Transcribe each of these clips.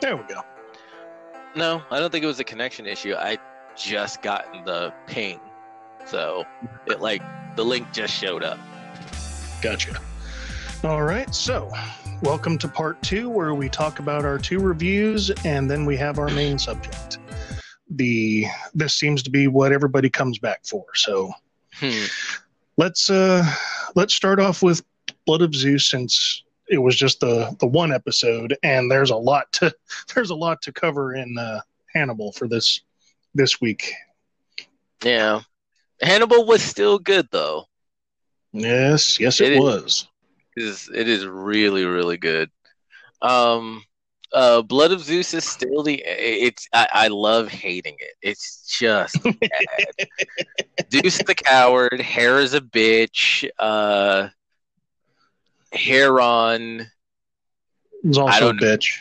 There we go. No, I don't think it was a connection issue. I just gotten the ping, so it like the link just showed up. Gotcha. All right, so welcome to part two, where we talk about our two reviews, and then we have our main subject. The this seems to be what everybody comes back for. So Hmm. let's uh let's start off with Blood of Zeus, since it was just the the one episode, and there's a lot to there's a lot to cover in uh, Hannibal for this this week. Yeah, Hannibal was still good though. Yes, yes, it, It was. It is it is really really good. Um, uh, Blood of Zeus is still the it's I, I love hating it. It's just bad. Zeus the coward, Hera is a bitch. Uh, Heron. It's I also a bitch,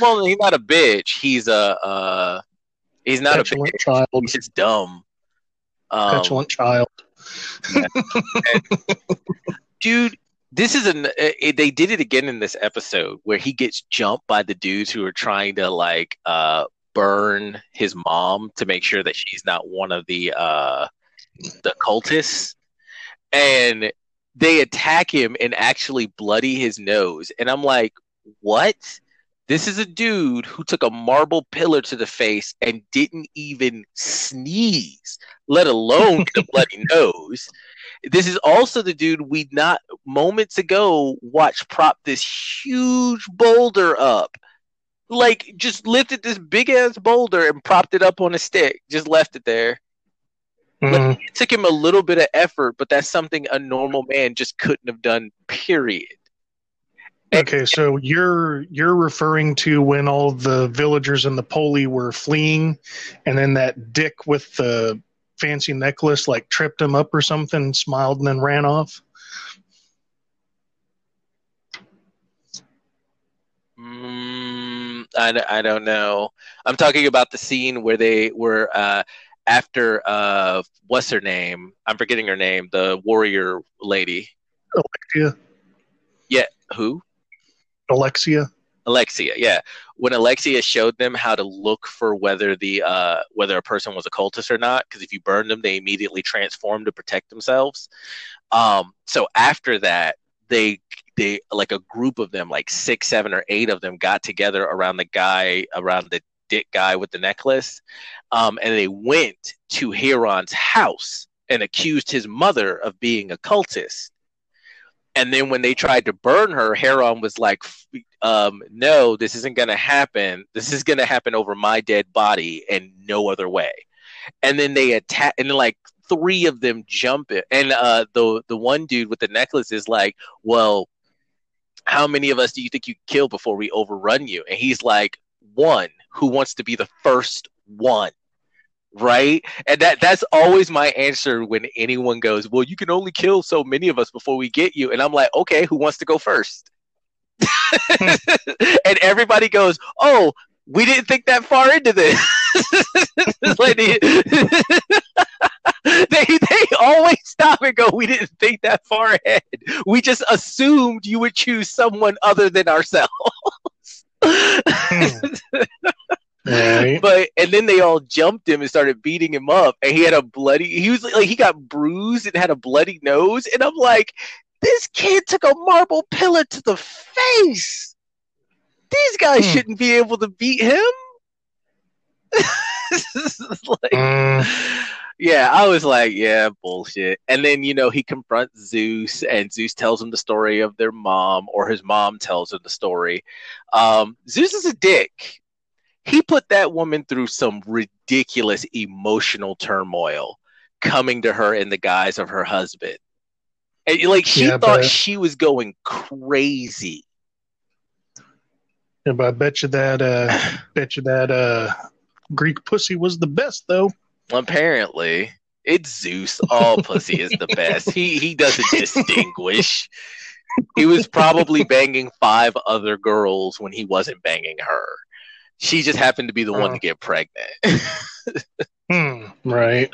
Well, he's not a bitch. He's a uh, he's not petulant a bitch. child, He's just dumb. Um, petulant child. dude this is an it, they did it again in this episode where he gets jumped by the dudes who are trying to like uh burn his mom to make sure that she's not one of the uh the cultists and they attack him and actually bloody his nose and i'm like what this is a dude who took a marble pillar to the face and didn't even sneeze let alone get a bloody nose this is also the dude we not moments ago watched prop this huge boulder up. Like just lifted this big ass boulder and propped it up on a stick, just left it there. Mhm. It took him a little bit of effort, but that's something a normal man just couldn't have done, period. Okay, so you're you're referring to when all the villagers in the poli were fleeing, and then that dick with the fancy necklace like tripped him up or something, smiled and then ran off. Mm, I, I don't know. I'm talking about the scene where they were uh, after uh, what's her name? I'm forgetting her name. The warrior lady. Alexia, Yeah. Who? Alexia. Alexia, yeah. When Alexia showed them how to look for whether the uh, whether a person was a cultist or not, because if you burn them, they immediately transform to protect themselves. Um, so after that, they they like a group of them, like six, seven, or eight of them, got together around the guy, around the dick guy with the necklace, um, and they went to Heron's house and accused his mother of being a cultist. And then when they tried to burn her, Heron was like, um, no, this isn't going to happen. This is going to happen over my dead body and no other way. And then they attack, and like three of them jump it. And uh, the the one dude with the necklace is like, well, how many of us do you think you kill before we overrun you? And he's like, one who wants to be the first one. Right? And that that's always my answer when anyone goes, Well, you can only kill so many of us before we get you. And I'm like, okay, who wants to go first? and everybody goes, "Oh, we didn't think that far into this." they they always stop and go, "We didn't think that far ahead. We just assumed you would choose someone other than ourselves." Right. But and then they all jumped him and started beating him up, and he had a bloody. He was like he got bruised and had a bloody nose, and I'm like, this kid took a marble pillar to the face. These guys Hmm. shouldn't be able to beat him. Like, Mm, yeah, I was like, yeah, bullshit. And then, you know, he confronts Zeus, and Zeus tells him the story of their mom, or his mom tells him the story. Um, Zeus is a dick. He put that woman through some ridiculous emotional turmoil coming to her in the guise of her husband. And, like, she Yeah, thought she was going crazy. yeah, but I bet you that uh bet you that uh Greek pussy was the best though. Apparently, it's Zeus. All pussy is the best. He he doesn't distinguish. He was probably banging five other girls when he wasn't banging her. She just happened to be the one Oh. to get pregnant. Hmm, right.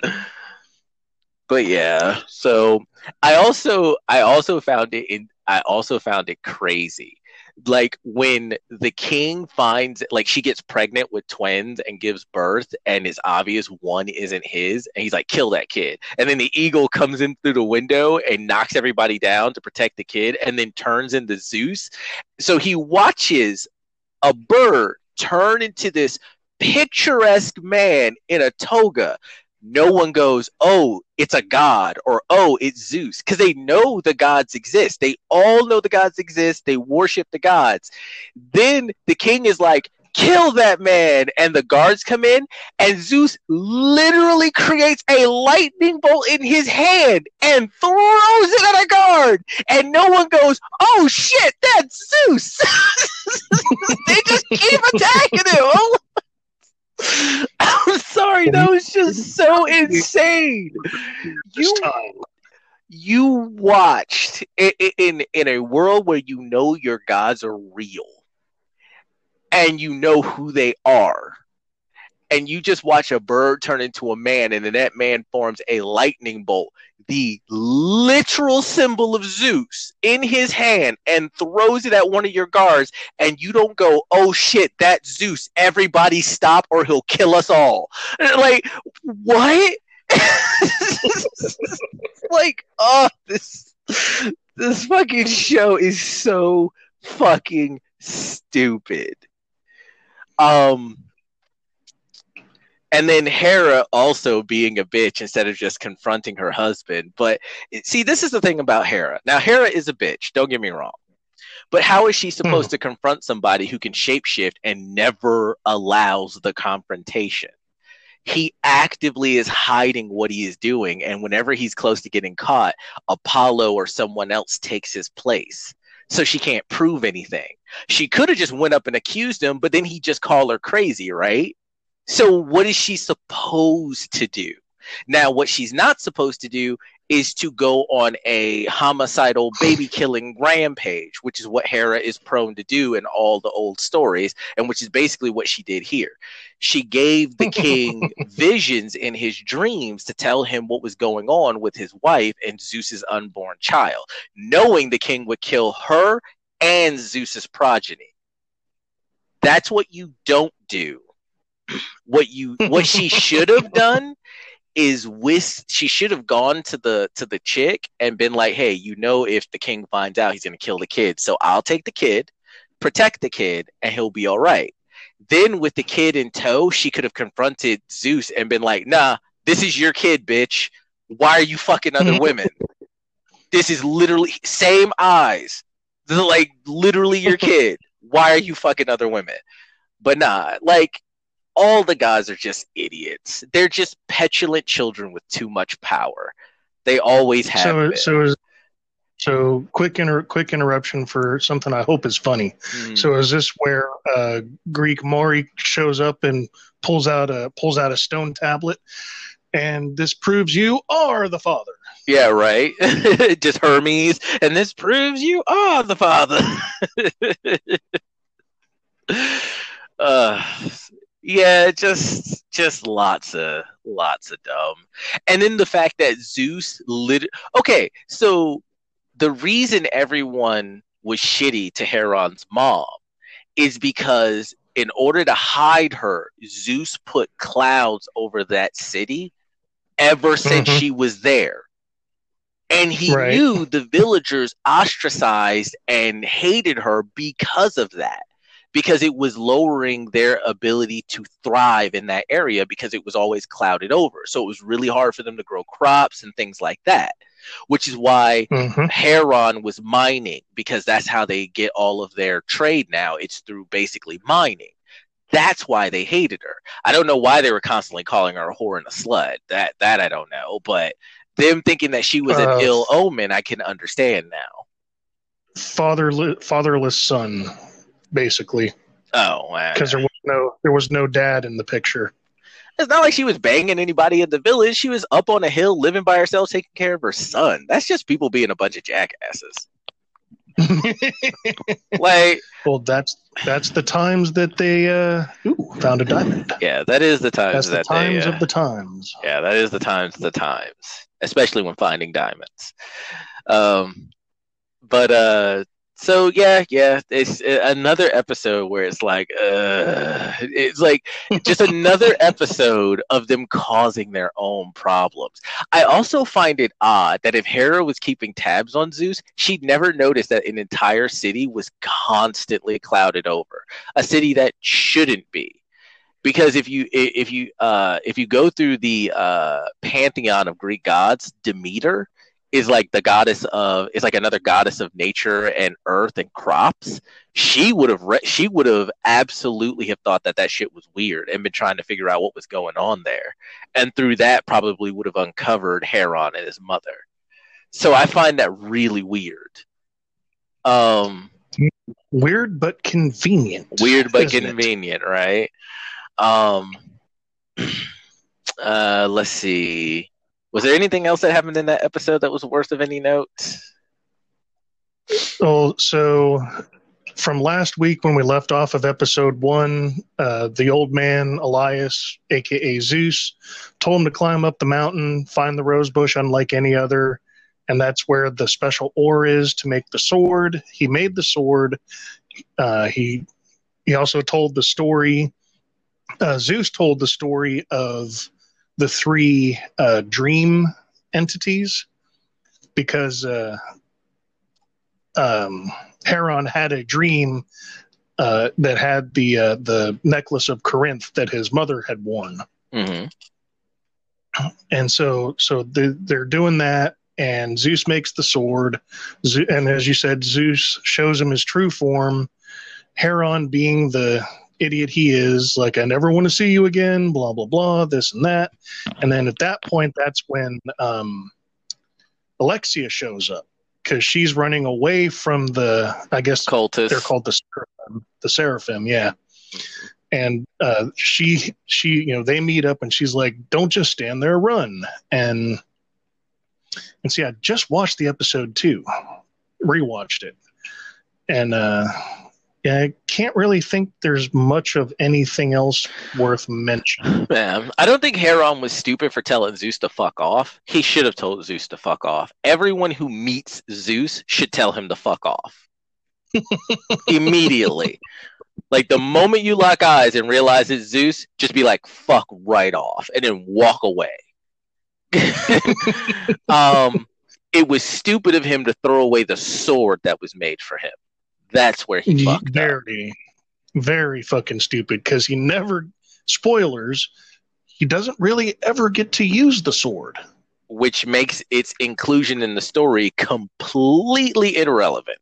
but yeah, so I also I also found it in I also found it crazy like when the king finds like she gets pregnant with twins and gives birth and it's obvious one isn't his and he's like kill that kid. And then the eagle comes in through the window and knocks everybody down to protect the kid and then turns into zeus. So he watches a bird turn into this picturesque man in a toga no one goes, oh, it's a god or oh, it's Zeus, because they know the gods exist. They all know the gods exist. They worship the gods. Then the king is like, kill that man. And the guards come in, and Zeus literally creates a lightning bolt in his hand and throws it at a guard. And no one goes, oh shit, that's Zeus. they just keep attacking him. I'm sorry, that was just so insane. You, you watched in in a world where you know your gods are real and you know who they are and you just watch a bird turn into a man and then that man forms a lightning bolt the literal symbol of Zeus in his hand and throws it at one of your guards, and you don't go, oh shit, that Zeus. Everybody stop or he'll kill us all. Like, what? like, oh, this this fucking show is so fucking stupid. Um and then Hera also being a bitch instead of just confronting her husband. But see, this is the thing about Hera. Now, Hera is a bitch. Don't get me wrong. But how is she supposed hmm. to confront somebody who can shapeshift and never allows the confrontation? He actively is hiding what he is doing, and whenever he's close to getting caught, Apollo or someone else takes his place. So she can't prove anything. She could have just went up and accused him, but then he just called her crazy, right? So what is she supposed to do? Now, what she's not supposed to do is to go on a homicidal baby killing rampage, which is what Hera is prone to do in all the old stories, and which is basically what she did here. She gave the king visions in his dreams to tell him what was going on with his wife and Zeus's unborn child, knowing the king would kill her and Zeus's progeny. That's what you don't do what you what she should have done is with she should have gone to the to the chick and been like, "Hey, you know if the king finds out, he's going to kill the kid. So I'll take the kid, protect the kid, and he'll be all right." Then with the kid in tow, she could have confronted Zeus and been like, "Nah, this is your kid, bitch. Why are you fucking other women? This is literally same eyes. This is like literally your kid. Why are you fucking other women?" But nah, like all the guys are just idiots. They're just petulant children with too much power. They always have. So, been. so is so quick inter- quick interruption for something I hope is funny. Mm. So is this where uh, Greek Maury shows up and pulls out a pulls out a stone tablet, and this proves you are the father. Yeah, right. Just Hermes, and this proves you are the father. uh, yeah, just just lots of lots of dumb. And then the fact that Zeus lit Okay, so the reason everyone was shitty to Heron's mom is because in order to hide her, Zeus put clouds over that city ever since mm-hmm. she was there. And he right. knew the villagers ostracized and hated her because of that because it was lowering their ability to thrive in that area because it was always clouded over. So it was really hard for them to grow crops and things like that, which is why mm-hmm. Heron was mining because that's how they get all of their trade now. It's through basically mining. That's why they hated her. I don't know why they were constantly calling her a whore and a slut. That that I don't know, but them thinking that she was uh, an ill omen, I can understand now. Fatherless, fatherless son basically. Oh, wow. because there was no there was no dad in the picture. It's not like she was banging anybody in the village. She was up on a hill, living by herself, taking care of her son. That's just people being a bunch of jackasses. like, well, that's that's the times that they uh, ooh, found a diamond. Yeah, that is the times. That's that the times they, uh, of the times. Yeah, that is the times of the times, especially when finding diamonds. Um, but uh, So yeah, yeah, it's uh, another episode where it's like, uh, it's like just another episode of them causing their own problems. I also find it odd that if Hera was keeping tabs on Zeus, she'd never noticed that an entire city was constantly clouded over, a city that shouldn't be because if you if you uh, if you go through the uh, pantheon of Greek gods, Demeter is like the goddess of is like another goddess of nature and earth and crops. She would have re- she would have absolutely have thought that that shit was weird and been trying to figure out what was going on there, and through that probably would have uncovered Heron and his mother. So I find that really weird. Um, weird but convenient. Weird but convenient, it? right? Um, uh, let's see. Was there anything else that happened in that episode that was worth of any note? Oh, so from last week when we left off of episode one, uh, the old man Elias, aka Zeus, told him to climb up the mountain, find the rose bush unlike any other, and that's where the special ore is to make the sword. He made the sword. Uh, he he also told the story uh, Zeus told the story of the three uh, dream entities because uh, um, Heron had a dream uh, that had the uh, the necklace of Corinth that his mother had worn, mm-hmm. and so so they're, they're doing that. And Zeus makes the sword, and as you said, Zeus shows him his true form. Heron, being the idiot he is, like, I never want to see you again, blah, blah, blah, this and that. And then at that point, that's when um, Alexia shows up because she's running away from the, I guess cultists. They're called the seraphim, the seraphim, yeah. And uh, she, she, you know, they meet up, and she's like, "Don't just stand there, run!" And and see, I just watched the episode too, rewatched it, and uh, I can't really think there's much of anything else worth mentioning. Man, I don't think Heron was stupid for telling Zeus to fuck off. He should have told Zeus to fuck off. Everyone who meets Zeus should tell him to fuck off. Immediately. Like the moment you lock eyes and realize it's Zeus, just be like, fuck right off, and then walk away. um, it was stupid of him to throw away the sword that was made for him. That's where he fucked very, up. very fucking stupid because he never spoilers. He doesn't really ever get to use the sword, which makes its inclusion in the story completely irrelevant.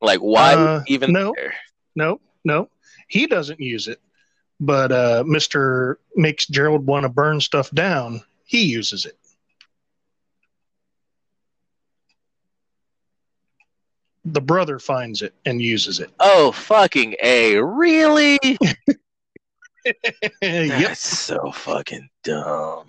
Like, why uh, even no, there? No, no, he doesn't use it, but uh, Mister makes Gerald want to burn stuff down. He uses it. The brother finds it and uses it. Oh, fucking A. Really? That's yep. so fucking dumb.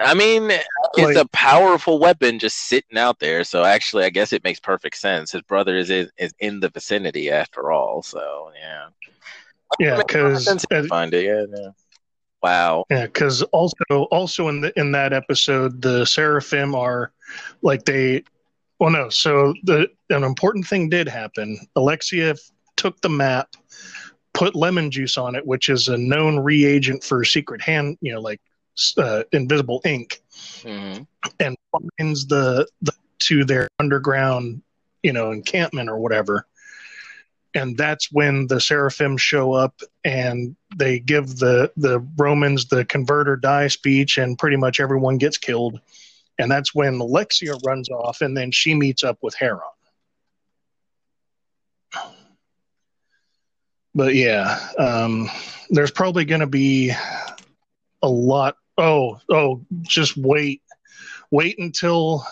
I mean, it's like, a powerful weapon just sitting out there. So actually, I guess it makes perfect sense. His brother is in, is in the vicinity after all. So yeah, yeah, because find it. Yeah, yeah. Wow. Yeah, because also also in the in that episode, the seraphim are like they. Well, no. So the an important thing did happen. Alexia took the map, put lemon juice on it, which is a known reagent for secret hand. You know, like uh, invisible ink, mm-hmm. and finds the the to their underground, you know, encampment or whatever and that's when the seraphim show up and they give the the Romans the convert or die speech, and pretty much everyone gets killed. And that's when Alexia runs off, and then she meets up with Heron. But yeah, um, there's probably going to be a lot. Oh, oh, just wait, wait until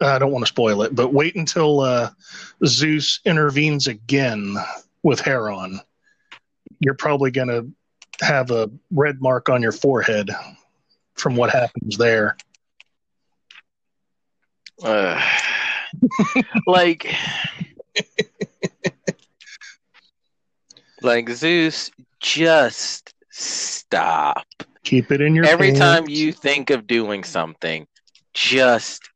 I don't want to spoil it, but wait until uh, Zeus intervenes again with Heron. You're probably going to have a red mark on your forehead from what happens there. Uh, like, like Zeus, just stop. Keep it in your. Every pants. time you think of doing something, just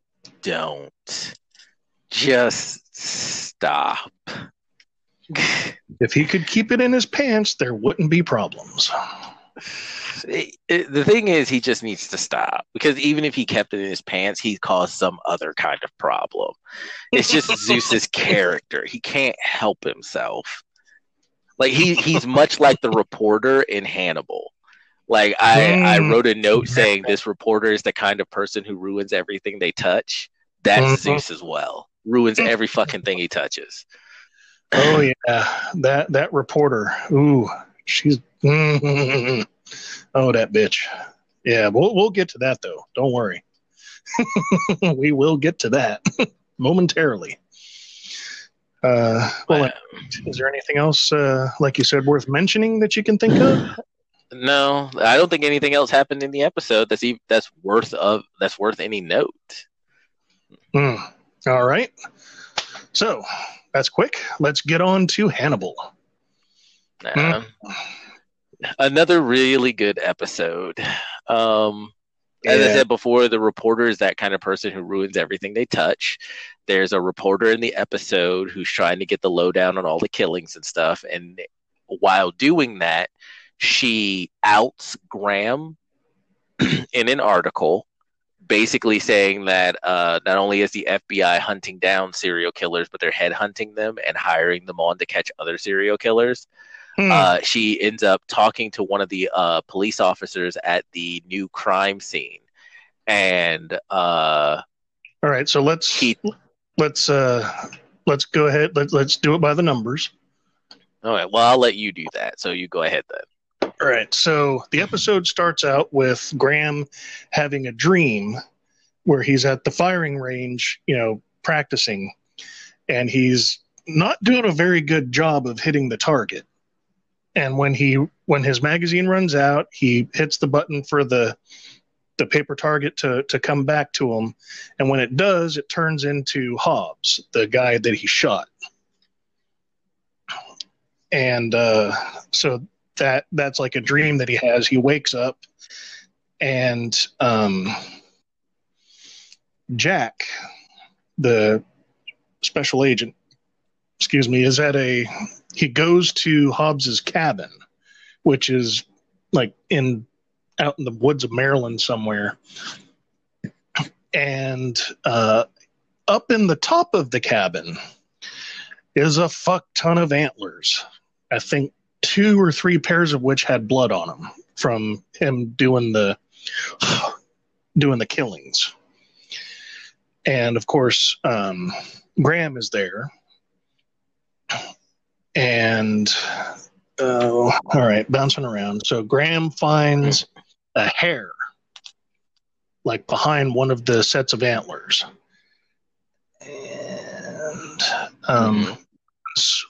don't. Just stop. if he could keep it in his pants, there wouldn't be problems. It, it, the thing is, he just needs to stop because even if he kept it in his pants, he'd cause some other kind of problem. It's just Zeus's character; he can't help himself. Like he he's much like the reporter in Hannibal. Like I mm. I wrote a note saying this reporter is the kind of person who ruins everything they touch. That's mm-hmm. Zeus as well. Ruins every fucking thing he touches. Oh yeah, that that reporter. Ooh, she's. Mm-hmm. Oh, that bitch. Yeah, we'll we'll get to that though. Don't worry. we will get to that momentarily. Uh, well, is there anything else, uh, like you said, worth mentioning that you can think of? No, I don't think anything else happened in the episode that's even, that's worth of that's worth any note. Mm. All right, so that's quick. Let's get on to Hannibal. Mm. Another really good episode. Um, as yeah. I said before, the reporter is that kind of person who ruins everything they touch. There's a reporter in the episode who's trying to get the lowdown on all the killings and stuff. And while doing that, she outs Graham in an article basically saying that uh, not only is the FBI hunting down serial killers, but they're headhunting them and hiring them on to catch other serial killers. Hmm. Uh, she ends up talking to one of the uh, police officers at the new crime scene, and uh, all right, so let's he, let's uh, let's go ahead. Let, let's do it by the numbers. All right. Well, I'll let you do that. So you go ahead then. All right. So the episode starts out with Graham having a dream where he's at the firing range, you know, practicing, and he's not doing a very good job of hitting the target and when he when his magazine runs out he hits the button for the the paper target to to come back to him and when it does it turns into hobbs the guy that he shot and uh, so that that's like a dream that he has he wakes up and um, jack the special agent excuse me is at a he goes to Hobbs's cabin, which is like in out in the woods of Maryland somewhere. And uh, up in the top of the cabin is a fuck ton of antlers. I think two or three pairs of which had blood on them from him doing the doing the killings. And of course, um, Graham is there and uh, all right, bouncing around. So Graham finds a hair, like behind one of the sets of antlers, and um,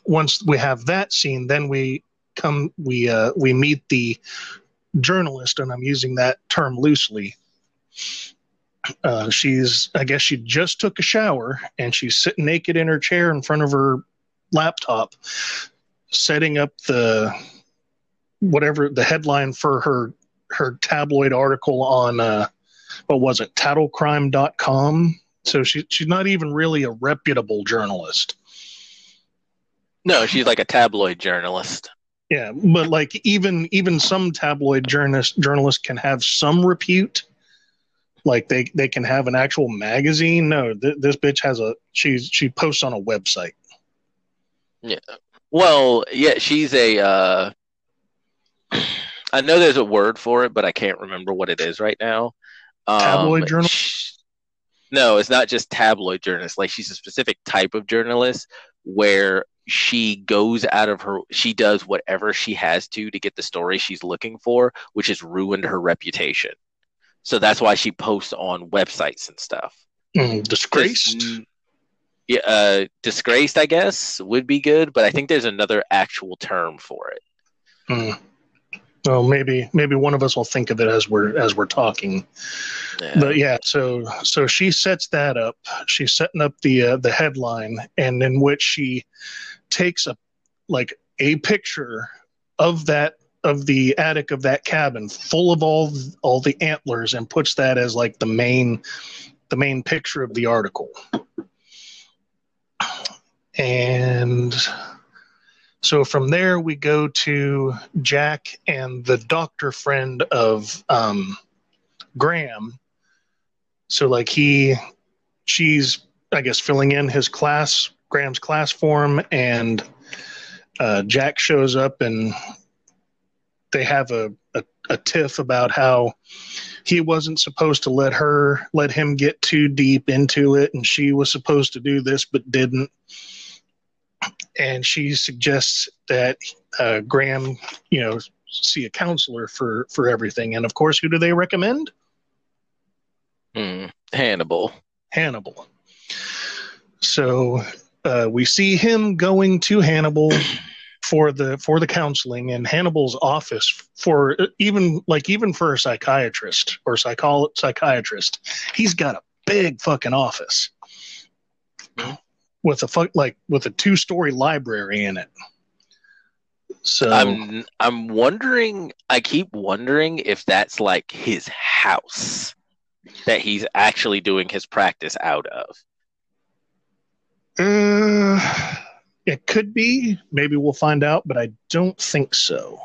once we have that scene, then we come we uh, we meet the journalist, and I'm using that term loosely. Uh, she's, I guess, she just took a shower, and she's sitting naked in her chair in front of her laptop setting up the whatever the headline for her her tabloid article on uh what was it? Tattlecrime.com so she she's not even really a reputable journalist. No she's like a tabloid journalist yeah but like even even some tabloid journalist journalists can have some repute like they they can have an actual magazine no th- this bitch has a she's she posts on a website yeah. Well, yeah, she's a. Uh, I know there's a word for it, but I can't remember what it is right now. Um, tabloid journalist. She, no, it's not just tabloid journalist. Like she's a specific type of journalist where she goes out of her she does whatever she has to to get the story she's looking for which has ruined her reputation so that's why she posts on websites and stuff mm, disgraced yeah, uh, disgraced, I guess, would be good, but I think there's another actual term for it. Hmm. Well, maybe maybe one of us will think of it as we're as we're talking. Yeah. But yeah, so so she sets that up. She's setting up the uh, the headline, and in which she takes a like a picture of that of the attic of that cabin full of all all the antlers and puts that as like the main the main picture of the article And so from there, we go to Jack and the doctor friend of um, Graham. So, like, he, she's, I guess, filling in his class, Graham's class form, and uh, Jack shows up and they have a, a, a tiff about how he wasn't supposed to let her let him get too deep into it and she was supposed to do this but didn't and she suggests that uh, graham you know see a counselor for for everything and of course who do they recommend Hmm. Hannibal. hannibal so uh, we see him going to hannibal for the for the counseling in hannibal's office for even like even for a psychiatrist or psycholo- psychiatrist he's got a big fucking office with a fuck like with a two story library in it so I'm I'm wondering. I keep wondering if that's like his house that he's actually doing his practice out of. Uh, it could be maybe we'll find out but i don't think so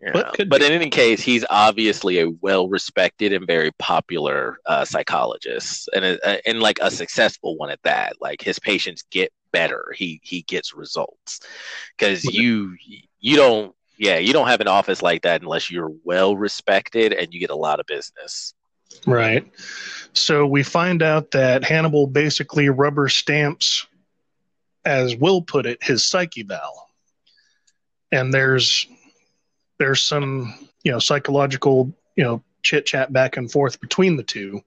you But But in any case, he's obviously a well-respected and very popular uh, psychologist, and a, and like a successful one at that. Like his patients get better. He he gets results because you you don't yeah you don't have an office like that unless you're well respected and you get a lot of business. Right. So we find out that Hannibal basically rubber stamps, as Will put it, his psych eval. And there's there's some you know psychological you know chit chat back and forth between the two,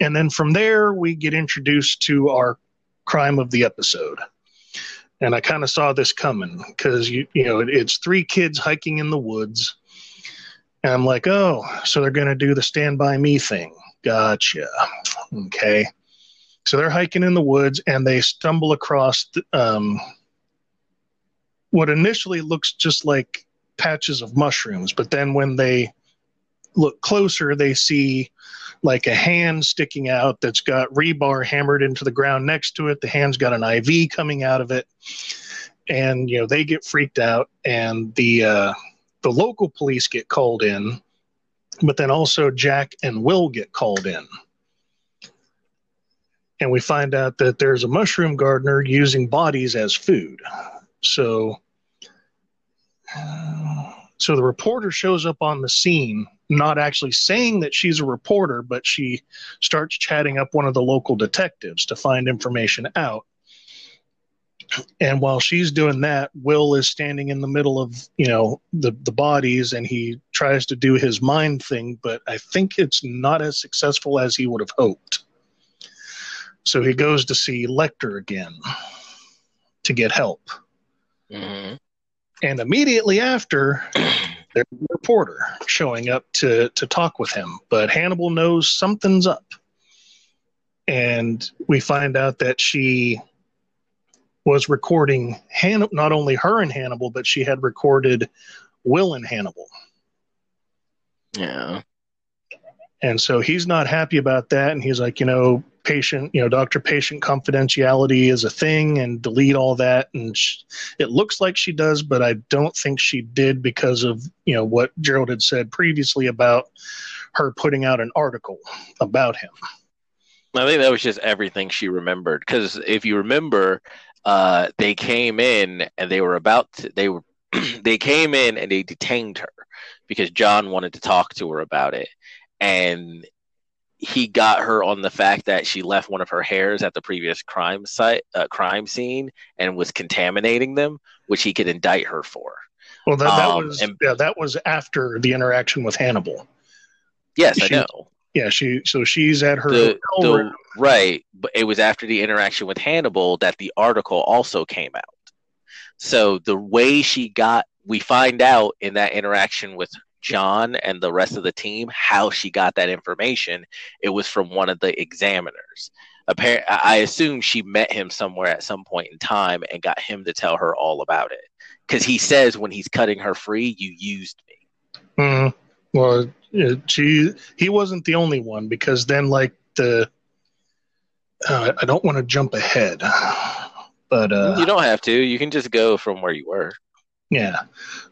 and then from there we get introduced to our crime of the episode. And I kind of saw this coming because you you know it, it's three kids hiking in the woods. And I'm like, oh, so they're going to do the stand by me thing. Gotcha. Okay. So they're hiking in the woods and they stumble across um, what initially looks just like patches of mushrooms. But then when they look closer, they see like a hand sticking out that's got rebar hammered into the ground next to it. The hand's got an IV coming out of it. And, you know, they get freaked out and the, uh, the local police get called in, but then also Jack and Will get called in. And we find out that there's a mushroom gardener using bodies as food. So, so the reporter shows up on the scene, not actually saying that she's a reporter, but she starts chatting up one of the local detectives to find information out. And while she's doing that, Will is standing in the middle of, you know, the, the bodies and he tries to do his mind thing, but I think it's not as successful as he would have hoped. So he goes to see Lecter again to get help. Mm-hmm. And immediately after, there's a reporter showing up to, to talk with him. But Hannibal knows something's up. And we find out that she was recording Han- not only her and Hannibal, but she had recorded Will and Hannibal. Yeah. And so he's not happy about that. And he's like, you know, patient, you know, doctor patient confidentiality is a thing and delete all that. And sh it looks like she does, but I don't think she did because of, you know, what Gerald had said previously about her putting out an article about him. I think that was just everything she remembered. Because if you remember, uh, they came in and they were about to, they were they came in and they detained her because John wanted to talk to her about it, and he got her on the fact that she left one of her hairs at the previous crime site, uh, crime scene, and was contaminating them, which he could indict her for. Well, that, that Um, was and- yeah, that was after the interaction with Hannibal. Yes, I know. Yeah, she so she's at her the, the right but it was after the interaction with hannibal that the article also came out. So the way she got we find out in that interaction with john and the rest of the team how she got that information. It was from one of the examiners. Appar- i assume she met him somewhere at some point in time and got him to tell her all about it. Because he says when he's cutting her free you used me. Mm, well, uh, she he wasn't the only one because then like the uh, I don't want to jump ahead, But uh, you don't have to. You can just go from where you were. Yeah.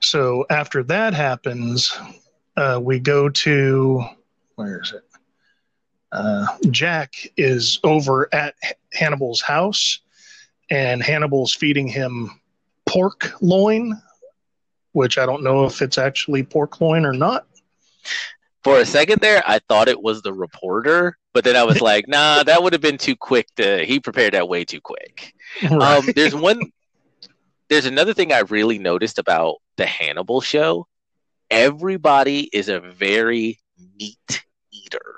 So after that happens, uh, we go to where is it? Uh, Jack is over at Hannibal's house, and Hannibal's feeding him pork loin, which I don't know if it's actually pork loin or not. For a second there, I thought it was the reporter, but then I was like, nah, that would have been too quick to he prepared that way too quick. Right. Um, there's one there's another thing I really noticed about the Hannibal show. Everybody is a very neat eater.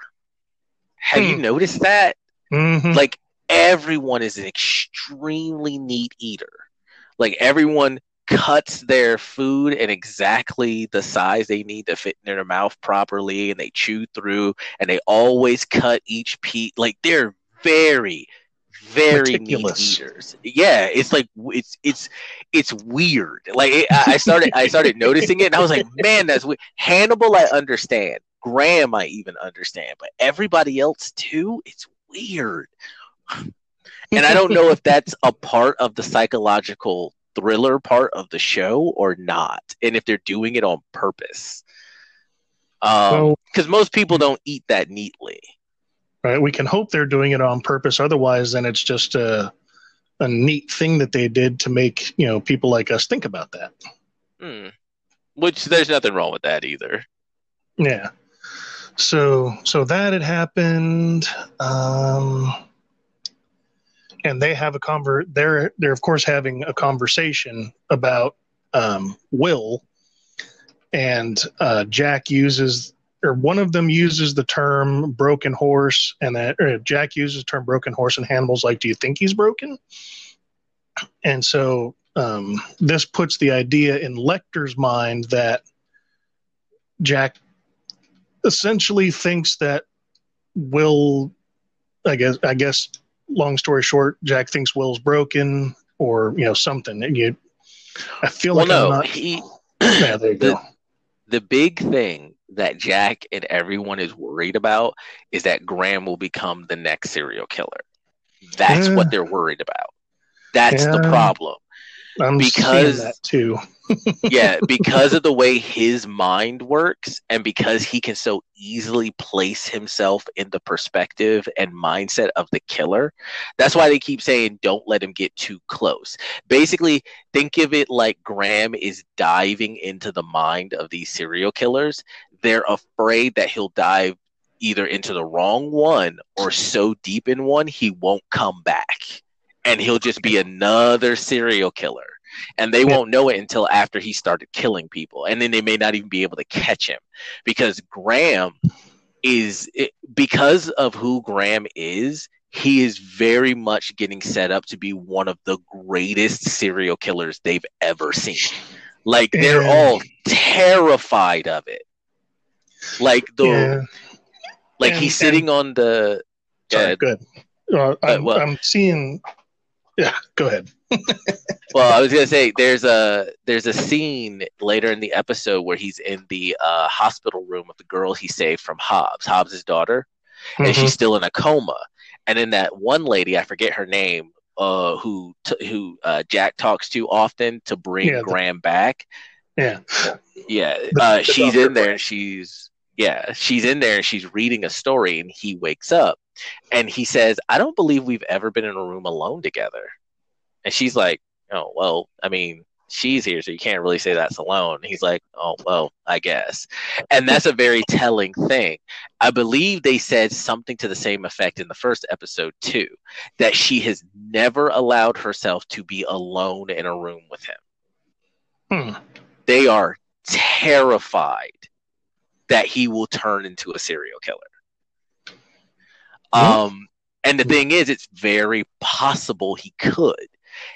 Have you hmm. noticed that? Mm-hmm. Like everyone is an extremely neat eater. Like everyone cuts their food in exactly the size they need to fit in their mouth properly and they chew through and they always cut each piece like they're very very Meticulous. neat eaters yeah it's like it's it's it's weird like it, i started i started noticing it and i was like man that's weird. hannibal i understand graham i even understand but everybody else too it's weird and i don't know if that's a part of the psychological thriller part of the show or not, and if they're doing it on purpose. Um, because most people don't eat that neatly. Right. We can hope they're doing it on purpose. Otherwise, then it's just a a neat thing that they did to make you know people like us think about that. Hmm. Which there's nothing wrong with that either. Yeah. So so that had happened. Um, and they have a convert. They're they're of course having a conversation about um, Will, and uh, Jack uses or one of them uses the term broken horse, and that Jack uses the term broken horse, and Hannibal's like, "Do you think he's broken?" And so um, this puts the idea in Lecter's mind that Jack essentially thinks that Will, I guess, I guess long story short, Jack thinks Will's broken or you know something. And you, I feel well, like no, not, he. yeah, there you the, go. The big thing that Jack and everyone is worried about is that Graham will become the next serial killer. That's yeah. what they're worried about. That's yeah. the problem. I'm because that too. Yeah, because of the way his mind works and because he can so easily place himself in the perspective and mindset of the killer. That's why they keep saying don't let him get too close. Basically, think of it like Graham is diving into the mind of these serial killers. They're afraid that he'll dive either into the wrong one or so deep in one he won't come back and he'll just be another serial killer and they won't know it until after he started killing people. And then they may not even be able to catch him. Because graham is because of who graham is he is very much getting set up to be one of the greatest serial killers they've ever seen. Like they're all terrified of it. Like the yeah. like and, he's sitting and, on the sorry, good uh, I'm, well, I'm seeing yeah, go ahead. well, I was gonna say there's a there's a scene later in the episode where he's in the uh, hospital room with the girl he saved from Hobbs, Hobbs's daughter, mm-hmm. and she's still in a coma. And then that one lady, I forget her name, uh, who t- who uh, Jack talks to often to bring yeah, Graham back. Yeah, yeah. Uh, she's in there, and she's yeah, she's in there, and she's reading a story, and he wakes up, and he says, I don't believe we've ever been in a room alone together. And she's like, Oh, well, I mean, she's here, so you can't really say that's alone. He's like, Oh, well, I guess. And that's a very telling thing. I believe they said something to the same effect in the first episode, too, that she has never allowed herself to be alone in a room with him. Hmm. They are terrified that he will turn into a serial killer. Um, and the thing is, it's very possible he could.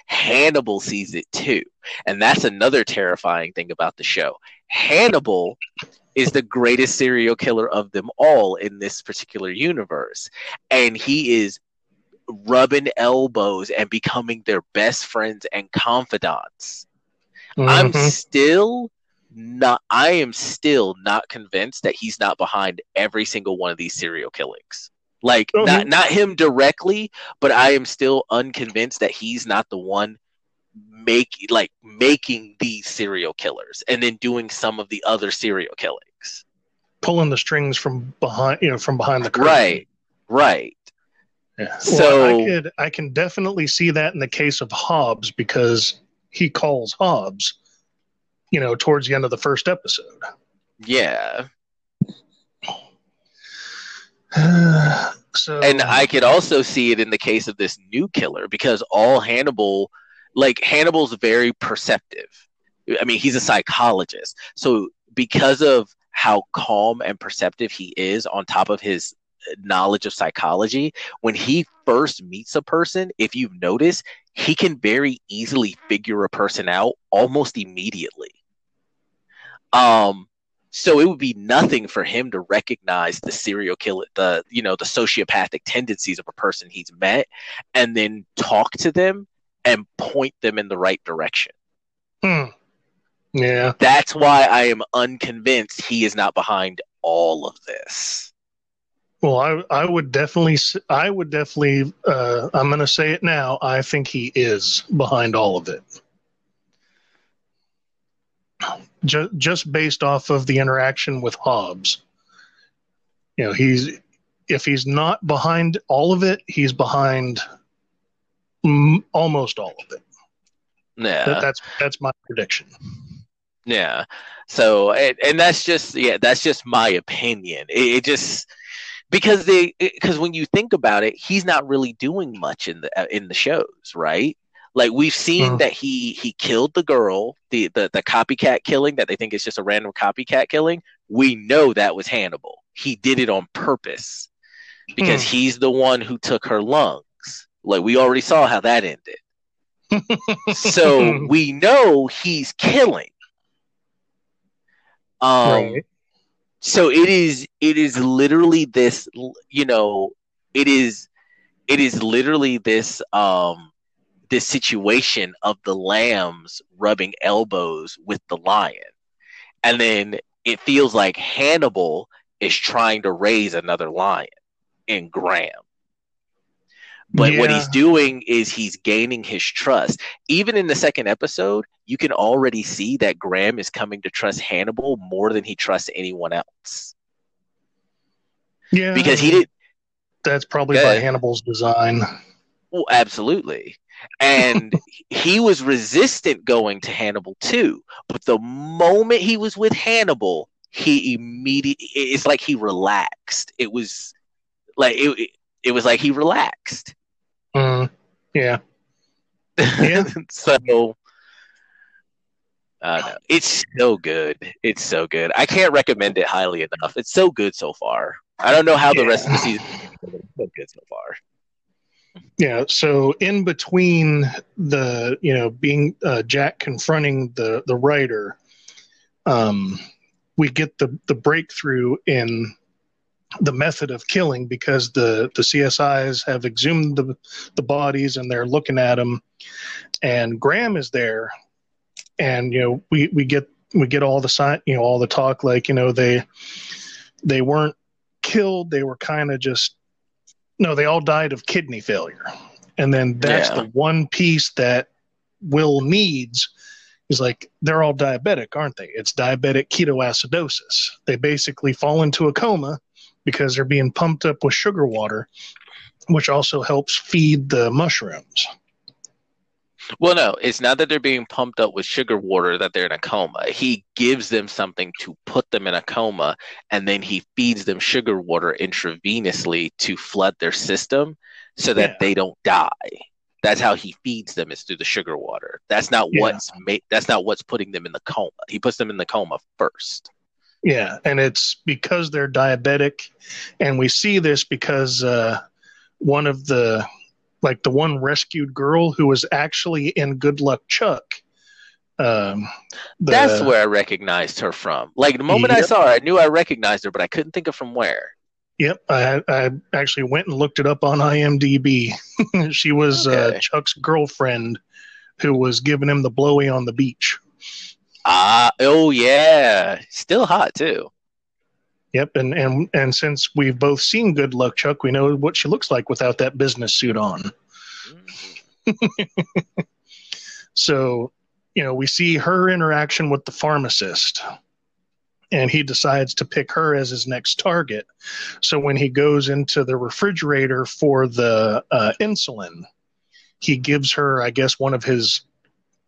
Hannibal sees it too. And that's another terrifying thing about the show. Hannibal is the greatest serial killer of them all in this particular universe. And he is rubbing elbows and becoming their best friends and confidants. Mm-hmm. I'm still not I am still not convinced that he's not behind every single one of these serial killings. Like oh, not not him directly, but I am still unconvinced that he's not the one make like making these serial killers and then doing some of the other serial killings. Pulling the strings from behind you know, from behind the curtain. Right. Right. Yeah. So well, I could I can definitely see that in the case of Hobbs because he calls Hobbs, you know, towards the end of the first episode. Yeah. so and I could also see it in the case of this new killer because all Hannibal like Hannibal's very perceptive. I mean, he's a psychologist. So because of how calm and perceptive he is on top of his knowledge of psychology, when he first meets a person, if you've noticed, he can very easily figure a person out almost immediately. Um, so it would be nothing for him to recognize the serial killer, the you know the sociopathic tendencies of a person he's met, and then talk to them and point them in the right direction. Hmm. Yeah. That's why I am unconvinced he is not behind all of this. Well, I I would definitely I would definitely uh, I'm going to say it now. I think he is behind all of it. Just just based off of the interaction with Hobbs. You know, he's if he's not behind all of it, he's behind almost all of it. Yeah, that, that's that's my prediction. Yeah. So, and, and, that's just yeah, that's just my opinion. It, it just because they because when you think about it, he's not really doing much in the uh, in the shows, right? Like we've seen mm. that he he killed the girl, the, the the copycat killing that they think is just a random copycat killing. We know that was Hannibal. He did it on purpose because mm. he's the one who took her lungs. Like we already saw how that ended. so we know he's killing. Um right. so it is it is literally this you know, it is it is literally this um this situation of the lambs rubbing elbows with the lion. And then it feels like Hannibal is trying to raise another lion in Graham. But yeah. what he's doing is he's gaining his trust. Even in the second episode, you can already see that Graham is coming to trust Hannibal more than he trusts anyone else. Yeah. Because he did that's probably by Hannibal's design. Well, absolutely. And he was resistant going to Hannibal too. But the moment he was with Hannibal, he immediately it's like he relaxed. It was like it, it was like he relaxed. Mm, yeah. Yeah. so uh, it's so good. It's so good. I can't recommend it highly enough. It's so good so far. I don't know how yeah. the rest of the season is, so good so far. Yeah. So in between the you know being uh, Jack confronting the the writer, um, we get the the breakthrough in the method of killing because the the CSIs have exhumed the the bodies and they're looking at them, and Graham is there, and you know we we get we get all the sign you know all the talk like you know they they weren't killed they were kind of just no they all died of kidney failure and then that's yeah. the one piece that will needs is like they're all diabetic aren't they it's diabetic ketoacidosis they basically fall into a coma because they're being pumped up with sugar water, which also helps feed the mushrooms. Well, no, it's not that they're being pumped up with sugar water that they're in a coma. He gives them something to put them in a coma, and then he feeds them sugar water intravenously to flood their system so that yeah. they don't die. That's how he feeds them is through the sugar water. That's not yeah. what's ma- that's not what's putting them in the coma. He puts them in the coma first. Yeah, and it's because they're diabetic, and we see this because uh, one of the like the one rescued girl who was actually in Good Luck Chuck. Um, the, That's where I recognized her from. Like the moment yep. I saw her, I knew I recognized her, but I couldn't think of from where. Yep, I, I actually went and looked it up on IMDb. she was uh, okay. uh, Chuck's girlfriend who was giving him the blowy on the beach. Ah, uh, oh yeah, still hot too. Yep, and and and since we've both seen Good Luck Chuck, we know what she looks like without that business suit on. Mm-hmm. so, you know, we see her interaction with the pharmacist, and he decides to pick her as his next target. So when he goes into the refrigerator for the uh, insulin, he gives her, I guess, one of his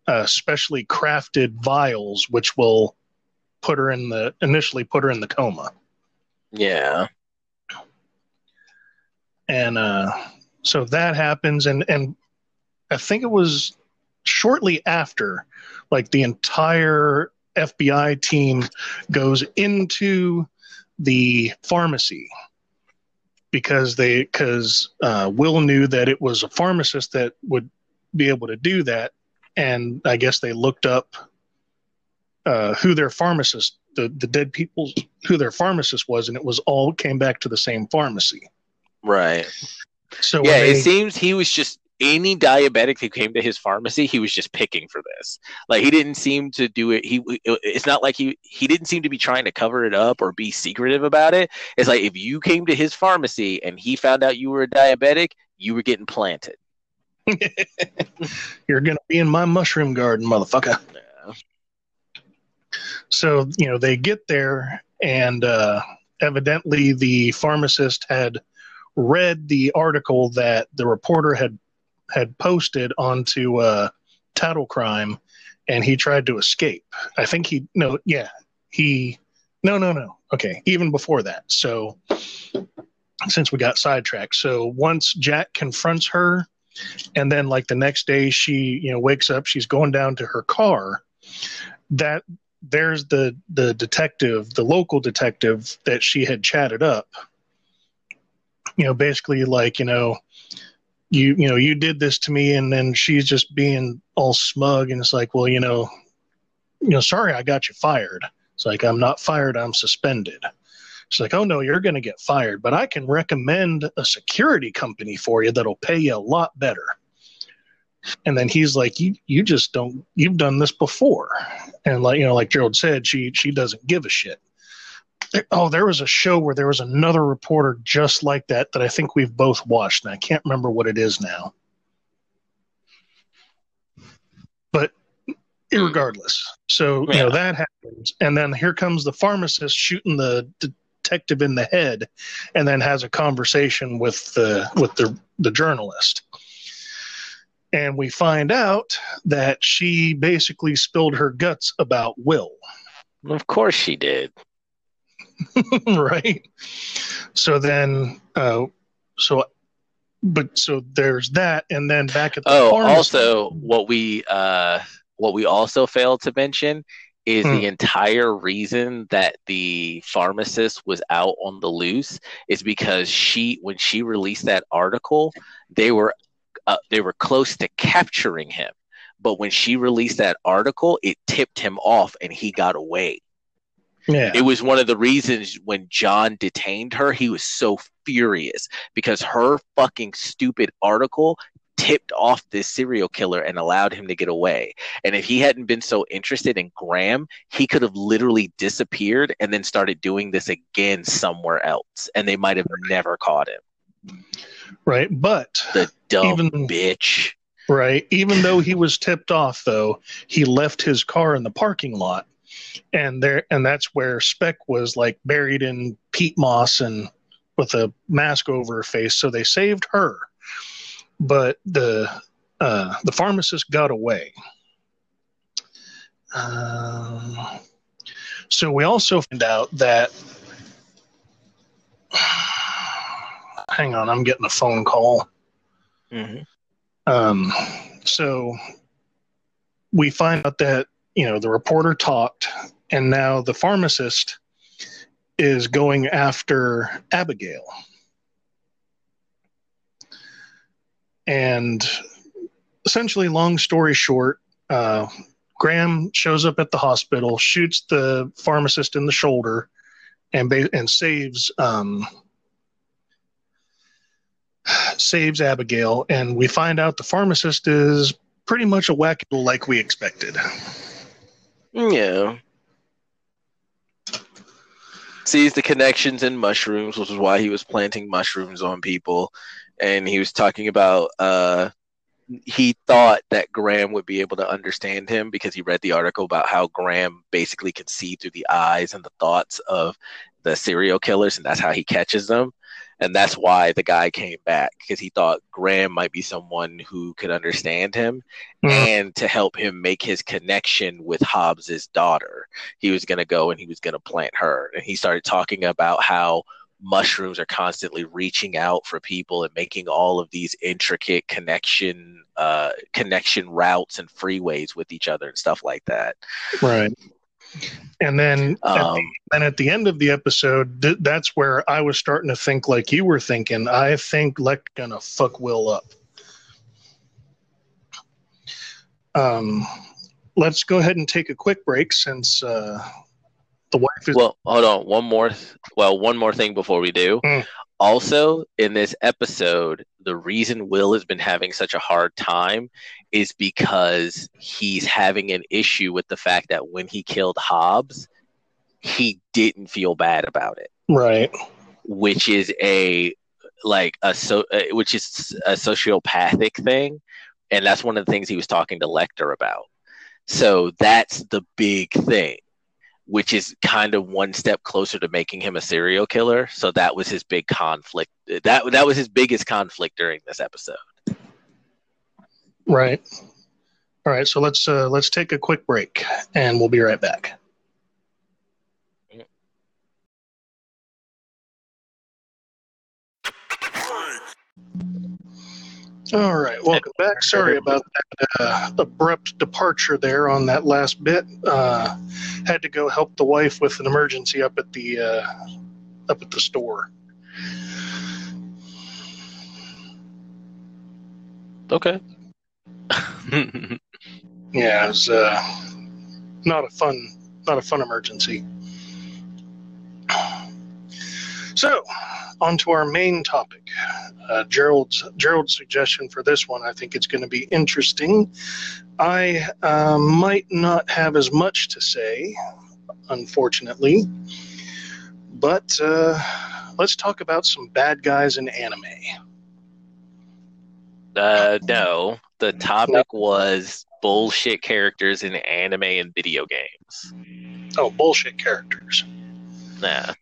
uh, specially crafted vials, which will put her in the initially put her in the coma. Yeah. And uh, so that happens, and and I think it was shortly after, like the entire FBI team goes into the pharmacy because they because uh, Will knew that it was a pharmacist that would be able to do that, and I guess they looked up uh, who their pharmacist the the dead people who their pharmacist was, and it was all came back to the same pharmacy. Right. So yeah, they, it seems he was just any diabetic who came to his pharmacy, he was just picking for this. Like he didn't seem to do it. He it's not like he he didn't seem to be trying to cover it up or be secretive about it. It's like if you came to his pharmacy and he found out you were a diabetic, you were getting planted. You're gonna be in my mushroom garden, motherfucker. So, you know, they get there, and uh, evidently the pharmacist had read the article that the reporter had had posted onto uh, TattleCrime, and he tried to escape. I think he no, yeah, he no, no, no. Okay, even before that. So, since we got sidetracked, so once Jack confronts her, and then like the next day she you know wakes up, she's going down to her car. That there's the the detective, the local detective that she had chatted up. You know, basically like you know, you you know you did this to me, and then she's just being all smug, and it's like, well, you know, you know, sorry, I got you fired. It's like I'm not fired, I'm suspended. It's like, oh no, you're going to get fired, but I can recommend a security company for you that'll pay you a lot better. And then he's like, you you just don't you've done this before, and like you know, like Gerald said, she she doesn't give a shit. Oh, there was a show where there was another reporter just like that that I think we've both watched, and I can't remember what it is now. But regardless, so yeah. you know that happens, and then here comes the pharmacist shooting the detective in the head, and then has a conversation with the with the the journalist and we find out that she basically spilled her guts about Will. Of course she did. right. So then, uh, so, but so there's that, and then back at the oh, also what we uh, what we also failed to mention is hmm. the entire reason that the pharmacist was out on the loose is because she when she released that article they were uh, they were close to capturing him. But when she released that article, it tipped him off and he got away. Yeah. It was one of the reasons when John detained her, he was so furious because her fucking stupid article tipped off this serial killer and allowed him to get away. And if he hadn't been so interested in Graham, he could have literally disappeared and then started doing this again somewhere else. And they might have never caught him. Right. But the dumb even, bitch. Right. Even though he was tipped off, though, he left his car in the parking lot, and there, and that's where Speck was like buried in peat moss and with a mask over her face. So they saved her, but the uh, the pharmacist got away. Uh, so we also found out that hang on, I'm getting a phone call. Mm-hmm. Um, so we find out that you know the reporter talked, and now the pharmacist is going after Abigail. And essentially, long story short, uh, Graham shows up at the hospital, shoots the pharmacist in the shoulder, and ba- and saves um, saves Abigail, and we find out the pharmacist is pretty much a wackadoodle like we expected. Yeah. sees the connections in mushrooms, which is why he was planting mushrooms on people, and he was talking about uh, he thought that Graham would be able to understand him because he read the article about how Graham basically can see through the eyes and the thoughts of the serial killers, and that's how he catches them. And that's why the guy came back because he thought Graham might be someone who could understand him mm. and to help him make his connection with Hobbs's daughter. He was going to go and he was going to plant her. And he started talking about how mushrooms are constantly reaching out for people and making all of these intricate connection uh, connection routes and freeways with each other and stuff like that. Right. And then, um, at the, um, then at the end of the episode, th- that's where I was starting to think like you were thinking. I think Leck's gonna fuck Will up. Um, let's go ahead and take a quick break since uh, the wife is. Well, hold on. One more. Well, one more thing before we do. Mm. Also, in this episode, the reason Will has been having such a hard time is because he's having an issue with the fact that when he killed Hobbs, he didn't feel bad about it. Right. Which is a like a so uh, which is a sociopathic thing, and that's one of the things he was talking to Lecter about. So that's the big thing which is kind of one step closer to making him a serial killer. So that was his big conflict. That that was his biggest conflict during this episode. Right. All right. So let's uh, let's take a quick break, and we'll be right back. All right, welcome back. Sorry about that uh, abrupt departure there on that last bit. Uh, had to go help the wife with an emergency up at the uh, up at the store. Okay. yeah, it was uh, not a fun not a fun emergency. So, on to our main topic. Uh, Gerald's Gerald's suggestion for this one, I think it's going to be interesting. I uh, might not have as much to say, unfortunately, but uh, let's talk about some bad guys in anime. Uh, no, the topic was bullshit characters in anime and video games. Oh, bullshit characters. Nah.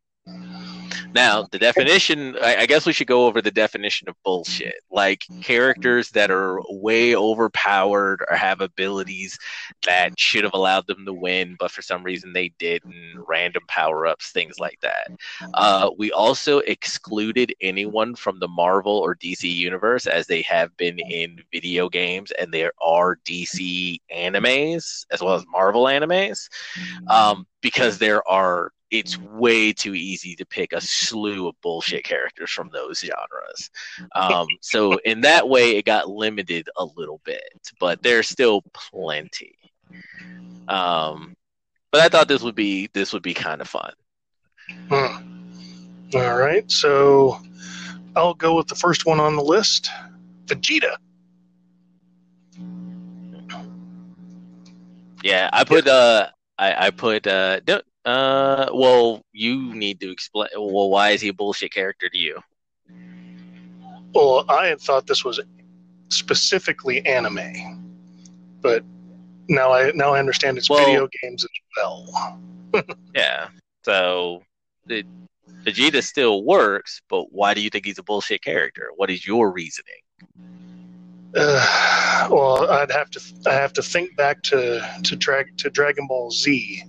Now, the definition, I, I, guess we should go over the definition of bullshit. Like characters that are way overpowered or have abilities that should have allowed them to win, but for some reason they didn't, random power ups, things like that. Uh, we also excluded anyone from the Marvel or DC universe as they have been in video games, and there are DC animes as well as Marvel animes. Um, because there are it's way too easy to pick a slew of bullshit characters from those genres. Um, so in that way, it got limited a little bit, but there's still plenty. Um, but I thought this would be this would be kind of fun. Hmm. All right, so I'll go with the first one on the list, Vegeta. Yeah, I put uh, I, I put uh, uh, well, you need to explain. Well, why is he a bullshit character to you? Well, I had thought this was specifically anime, but now I now I understand it's well, video games as well. yeah. So the Vegeta still works, but why do you think he's a bullshit character? What is your reasoning? Uh, well, I'd have to I have to think back to to drag to Dragon Ball Z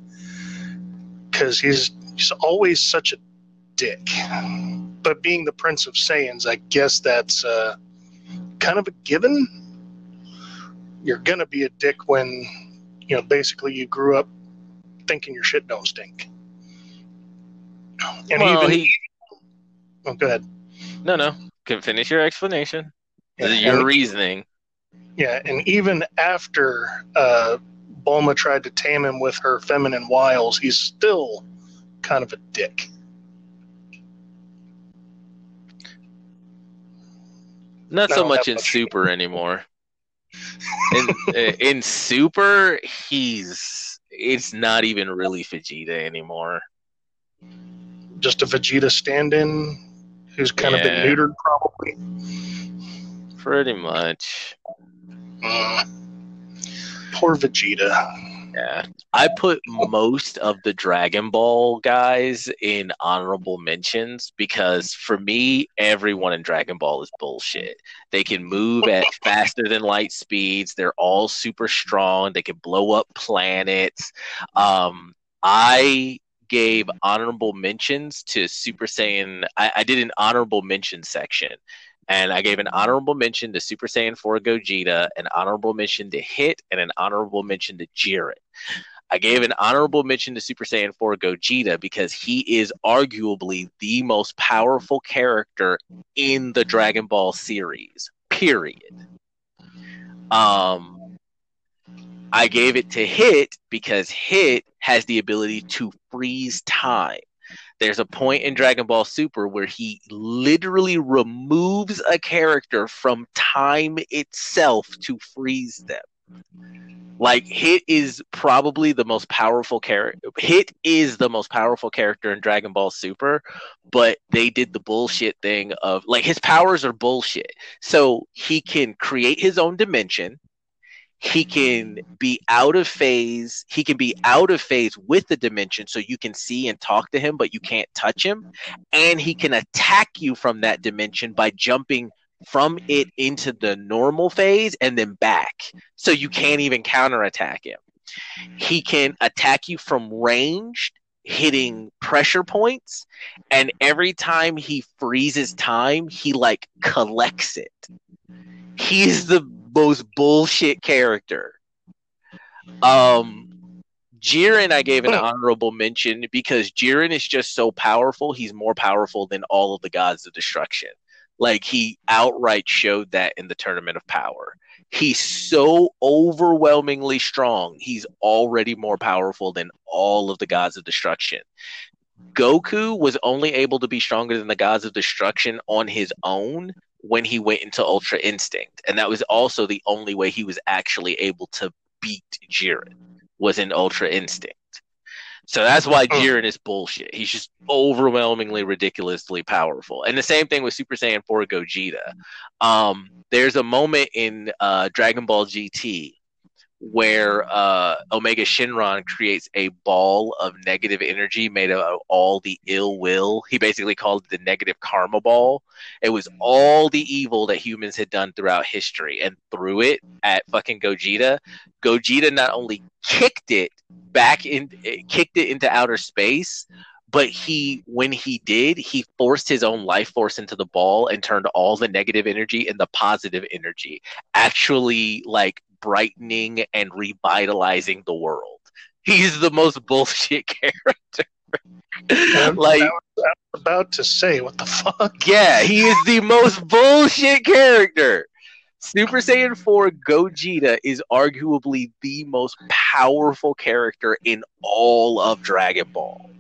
because he's he's always such a dick. But being the Prince of Saiyans, I guess that's uh, kind of a given. You're gonna be a dick when you know basically you grew up thinking your shit don't stink. And well, even, he. Oh, go ahead. No, no. Can finish your explanation. Yeah, your and, reasoning. Yeah, and even after uh, Bulma tried to tame him with her feminine wiles, he's still kind of a dick. Not so much in Super anymore. In, in Super, he's it's not even really Vegeta anymore. just a Vegeta stand-in who's kind of been neutered, probably. Pretty much. Mm. Poor Vegeta. Yeah. I put most of the Dragon Ball guys in honorable mentions because for me, everyone in Dragon Ball is bullshit. They can move at faster than light speeds. They're all super strong. They can blow up planets. Um, I gave honorable mentions to Super Saiyan. I, I did an honorable mention section. And I gave an honorable mention to Super Saiyan 4 Gogeta, an honorable mention to Hit, and an honorable mention to Jiren. I gave an honorable mention to Super Saiyan 4 Gogeta because he is arguably the most powerful character in the Dragon Ball series. Period. Um I gave it to Hit because Hit has the ability to freeze time. There's a point in Dragon Ball Super where he literally removes a character from time itself to freeze them. Like Hit is probably the most powerful character. Hit is the most powerful character in Dragon Ball Super, but they did the bullshit thing of like his powers are bullshit. So he can create his own dimension. He can be out of phase. He can be out of phase with the dimension so you can see and talk to him, but you can't touch him. And he can attack you from that dimension by jumping from it into the normal phase and then back. So you can't even counterattack him. He can attack you from range, hitting pressure points. And every time he freezes time, he like collects it. He's the most bullshit character. Um, Jiren, I gave an honorable mention because Jiren is just so powerful. He's more powerful than all of the gods of destruction. Like he outright showed that in the tournament of power. He's so overwhelmingly strong. He's already more powerful than all of the gods of destruction. Goku was only able to be stronger than the gods of destruction on his own when he went into Ultra Instinct. And that was also the only way he was actually able to beat Jiren was in Ultra Instinct. So that's why Jiren is bullshit. He's just overwhelmingly ridiculously powerful. And the same thing with Super Saiyan 4 Gogeta. Um, there's a moment in uh, Dragon Ball GT where uh, Omega Shenron creates a ball of negative energy made of all the ill will. He basically called it the negative karma ball. It was all the evil that humans had done throughout history and threw it at fucking Gogeta. Gogeta not only kicked it back in, kicked it into outer space, but he when he did he forced his own life force into the ball and turned all the negative energy into positive energy actually like brightening and revitalizing the world. He's the most bullshit character. Like I was about to say, what the fuck? yeah he is the most bullshit character Super Saiyan 4 Gogeta is arguably the most powerful character in all of Dragon Ball.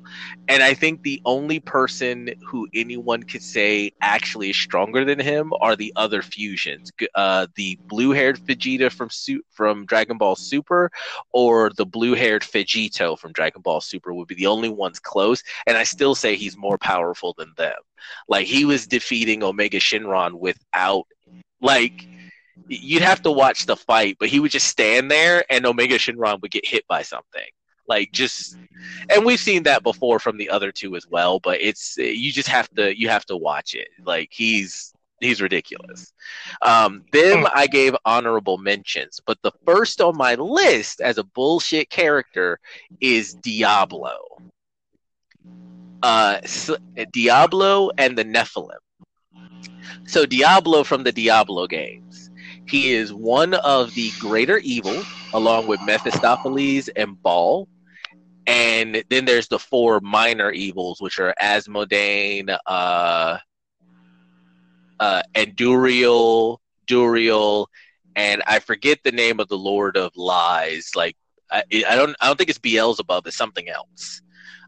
And I think the only person who anyone could say actually is stronger than him are the other fusions. Uh, the blue-haired Vegeta from Su- from Dragon Ball Super, or the blue-haired Vegito from Dragon Ball Super would be the only ones close. And I still say he's more powerful than them. Like he was defeating Omega Shenron without, like, you'd have to watch the fight, but he would just stand there, and Omega Shenron would get hit by something. Like just, and we've seen that before from the other two as well. But it's you just have to you have to watch it. Like he's he's ridiculous. Um, them I gave honorable mentions, but the first on my list as a bullshit character is Diablo. Uh, Diablo and the Nephilim. So Diablo from the Diablo games. He is one of the greater evil, along with Mephistopheles and Baal. And then there's the four minor evils, which are Azmodan, uh, uh, Andariel, Duriel, and I forget the name of the Lord of Lies. Like I, I don't, I don't think it's Beelzebub. It's something else.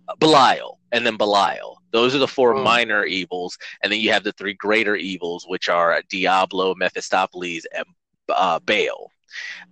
Uh, Belial, and then Belial. Those are the four Hmm. minor evils, and then you have the three greater evils, which are Diablo, Mephistopheles, and uh, Baal.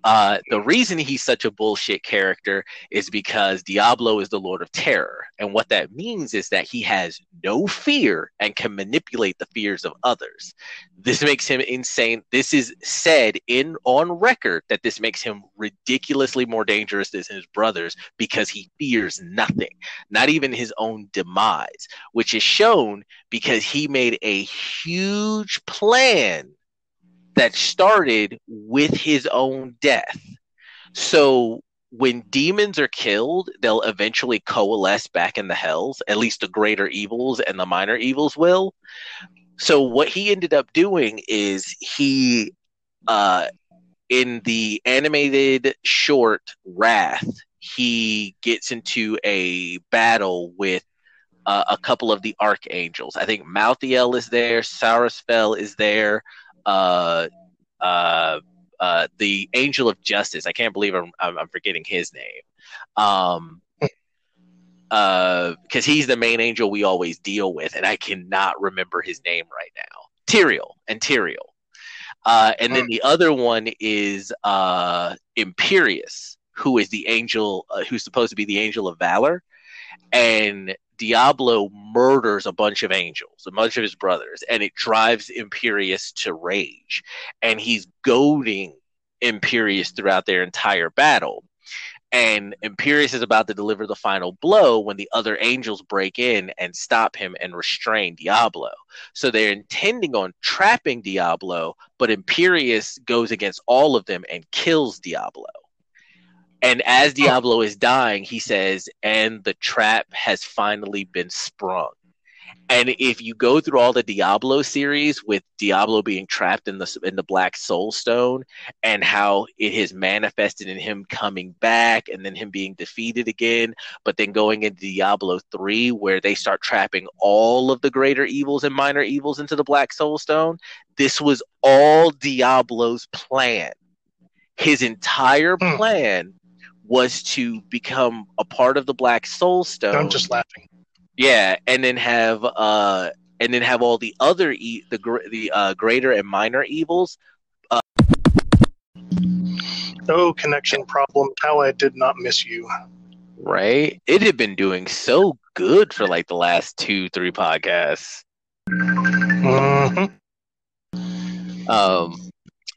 Uh, the reason he's such a bullshit character is because Diablo is the Lord of Terror. And what that means is that he has no fear and can manipulate the fears of others. This makes him insane. This is said in on record that this makes him ridiculously more dangerous than his brothers because he fears nothing, not even his own demise, which is shown because he made a huge plan that started with his own death. So when demons are killed, they'll eventually coalesce back in the hells, at least the greater evils and the minor evils will. So what he ended up doing is he uh in the animated short Wrath, he gets into a battle with uh, a couple of the archangels. I think Malthael is there, Saurasfell is there, uh, uh, uh, the Angel of Justice. I can't believe I'm, I'm forgetting his name. Um, uh, because uh, he's the main angel we always deal with, and I cannot remember his name right now. Tyrael and Tyrael. Uh, and then the other one is uh, Imperius, who is the angel, uh, who's supposed to be the angel of valor. And Diablo murders a bunch of angels, a bunch of his brothers, and it drives Imperius to rage. And he's goading Imperius throughout their entire battle. And Imperius is about to deliver the final blow when the other angels break in and stop him and restrain Diablo. So they're intending on trapping Diablo, but Imperius goes against all of them and kills Diablo. And as Diablo is dying, he says, and the trap has finally been sprung. And if you go through all the Diablo series with Diablo being trapped in the in the Black Soul Stone and how it has manifested in him coming back and then him being defeated again, but then going into Diablo 3 where they start trapping all of the greater evils and minor evils into the Black Soul Stone, this was all Diablo's plan. His entire hmm. plan was to become a part of the Black Soul Stone. I'm just laughing. Yeah, and then have uh, and then have all the other e- the the uh, greater and minor evils. Uh, oh, connection problem! How I did not miss you. Right, it had been doing so good for like the last two, three podcasts. Mm-hmm. Um,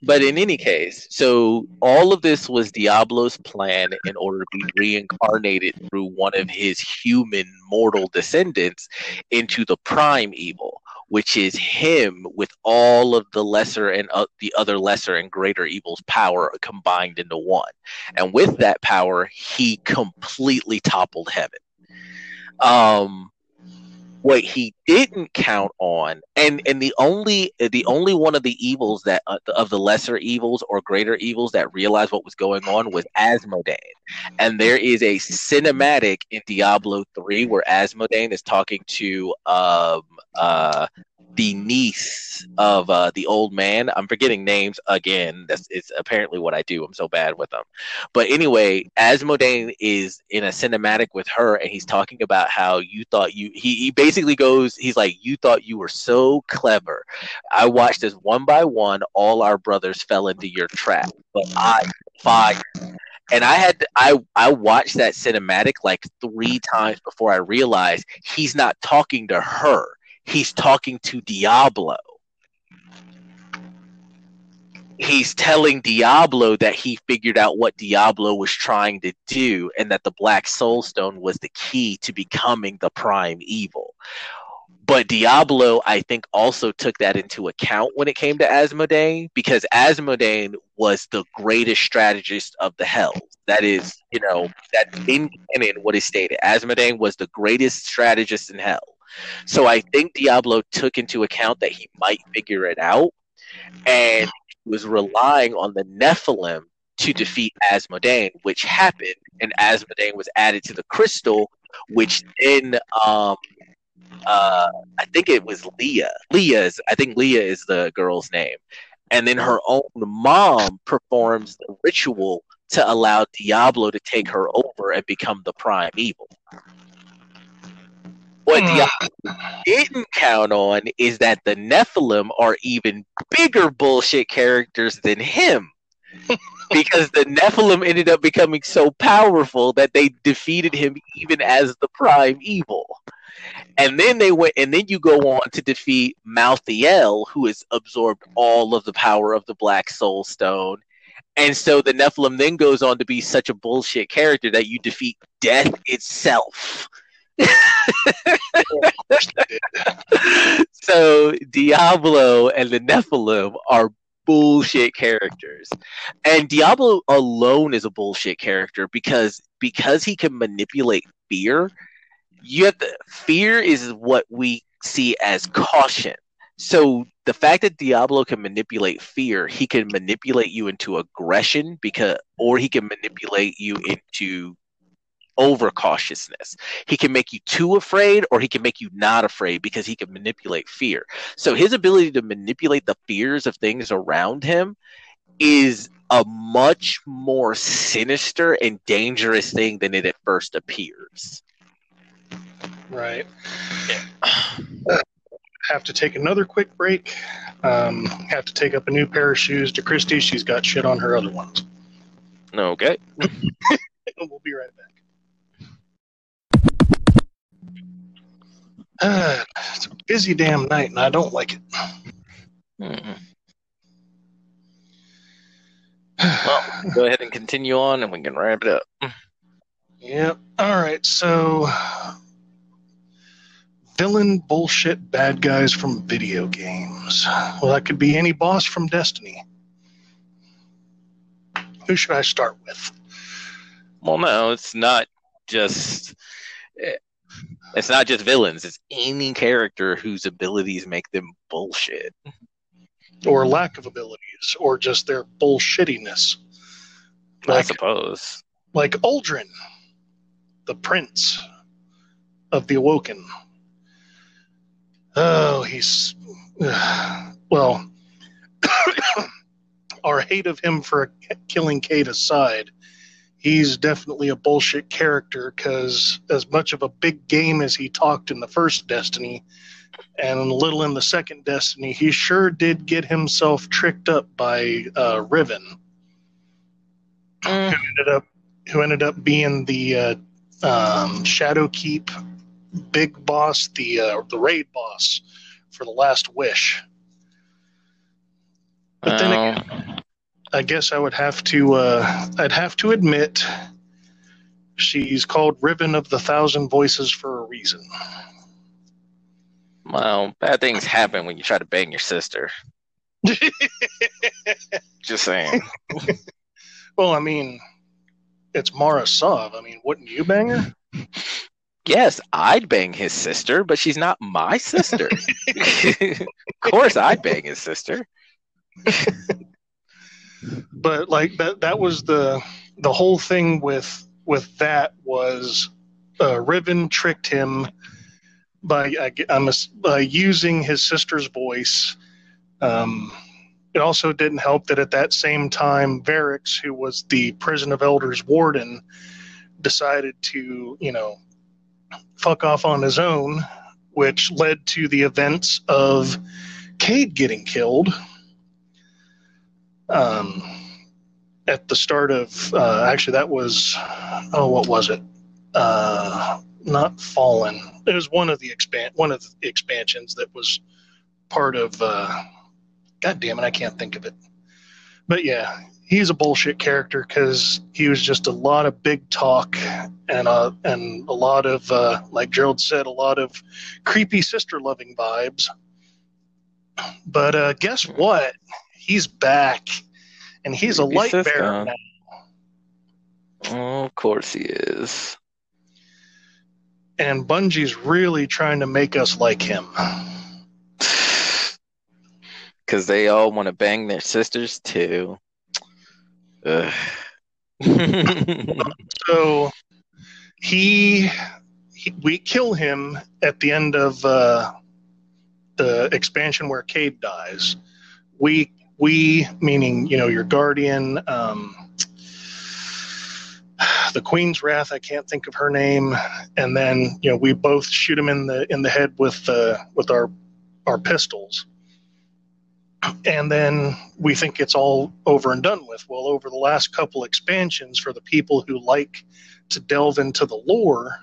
but in any case, so all of this was Diablo's plan in order to be reincarnated through one of his human mortal descendants into the prime evil, which is him with all of the lesser and uh, the other lesser and greater evils power combined into one. And with that power, he completely toppled heaven. Um what he didn't count on and and the only the only one of the evils that uh, of the lesser evils or greater evils that realized what was going on was Azmodan. And there is a cinematic in Diablo 3 where Azmodan is talking to um uh the niece of uh, the old man. I'm forgetting names again. That's it's apparently what I do. I'm so bad with them. But anyway, Azmodan is in a cinematic with her, and he's talking about how you thought you. He, he basically goes. He's like, you thought you were so clever. I watched as one by one, all our brothers fell into your trap, but I fired and I had I I watched that cinematic like three times before I realized he's not talking to her he's talking to Diablo. He's telling Diablo that he figured out what Diablo was trying to do and that the Black Soul Stone was the key to becoming the prime evil. But Diablo, I think, also took that into account when it came to Azmodan because Azmodan was the greatest strategist of the Hells. That is, you know, that in canon, what is stated. Azmodan was the greatest strategist in Hell. So I think Diablo took into account that he might figure it out and was relying on the Nephilim to defeat Azmodan, which happened, and Azmodan was added to the crystal, which then um, uh, I think it was Leah. Leah's I think Leah is the girl's name. And then her own mom performs the ritual to allow Diablo to take her over and become the prime evil. What hmm. Diablo didn't count on is that the Nephilim are even bigger bullshit characters than him. because the Nephilim ended up becoming so powerful that they defeated him even as the prime evil. And then they went, and then you go on to defeat Malthael, who has absorbed all of the power of the Black Soul Stone. And so the Nephilim then goes on to be such a bullshit character that you defeat death itself. so Diablo and the Nephilim are bullshit characters. And Diablo alone is a bullshit character because because he can manipulate fear. You have to, fear is what we see as caution. So the fact that Diablo can manipulate fear, he can manipulate you into aggression because or he can manipulate you into overcautiousness. He can make you too afraid or he can make you not afraid because he can manipulate fear. So his ability to manipulate the fears of things around him is a much more sinister and dangerous thing than it at first appears. Right. Yeah. have to take another quick break. Um, have to take up a new pair of shoes to Christy. She's got shit on her other ones. Okay. we'll be right back. Uh, it's a busy damn night, and I don't like it. Mm-mm. well, go ahead and continue on, and we can wrap it up. Yep. All right. So, villain bullshit bad guys from video games. Well, that could be any boss from Destiny. Who should I start with? Well, no, it's not just it's not just villains, it's any character whose abilities make them bullshit. Or lack of abilities, or just their bullshittiness. Like, I suppose. Like Uldren, the prince of the Awoken. Oh, he's. Uh, well, our hate of him for killing Cayde aside, he's definitely a bullshit character because as much of a big game as he talked in the first Destiny and a little in the second Destiny, he sure did get himself tricked up by uh, Riven, mm. who ended up who ended up being the uh, um, Shadowkeep big boss, the uh, the raid boss for the Last Wish. But then again, I guess I would have to uh, I'd have to admit she's called Riven of the Thousand Voices for a reason. Well, bad things happen when you try to bang your sister. Just saying. well, I mean, it's Mara Sov. I mean, wouldn't you bang her? Yes, I'd bang his sister, but she's not my sister. of course, I'd bang his sister but like that that was the the whole thing with with that was uh, Riven tricked him by uh, by using his sister's voice. Um, it also didn't help that at that same time, Variks, who was the prison of elders warden, decided to you know fuck off on his own, which led to the events of Cayde getting killed um, at the start of uh, actually that was oh what was it? Uh, not fallen. It was one of the expand one of the expansions that was part of uh, god damn it i can't think of it. But yeah he's a bullshit character because he was just a lot of big talk and uh, and a lot of uh, like gerald said a lot of creepy sister loving vibes. But uh, guess what he's back, and he's a light bearer now. Oh, of course he is. And Bungie's really trying to make us like him. Because they all want to bang their sisters too. so he, he, we kill him at the end of uh, the expansion where Cayde dies. We we meaning you know your guardian um, the queen's wrath i can't think of her name and then you know we both shoot him in the in the head with uh, with our our pistols and then we think it's all over and done with. Well, over the last couple expansions, for the people who like to delve into the lore,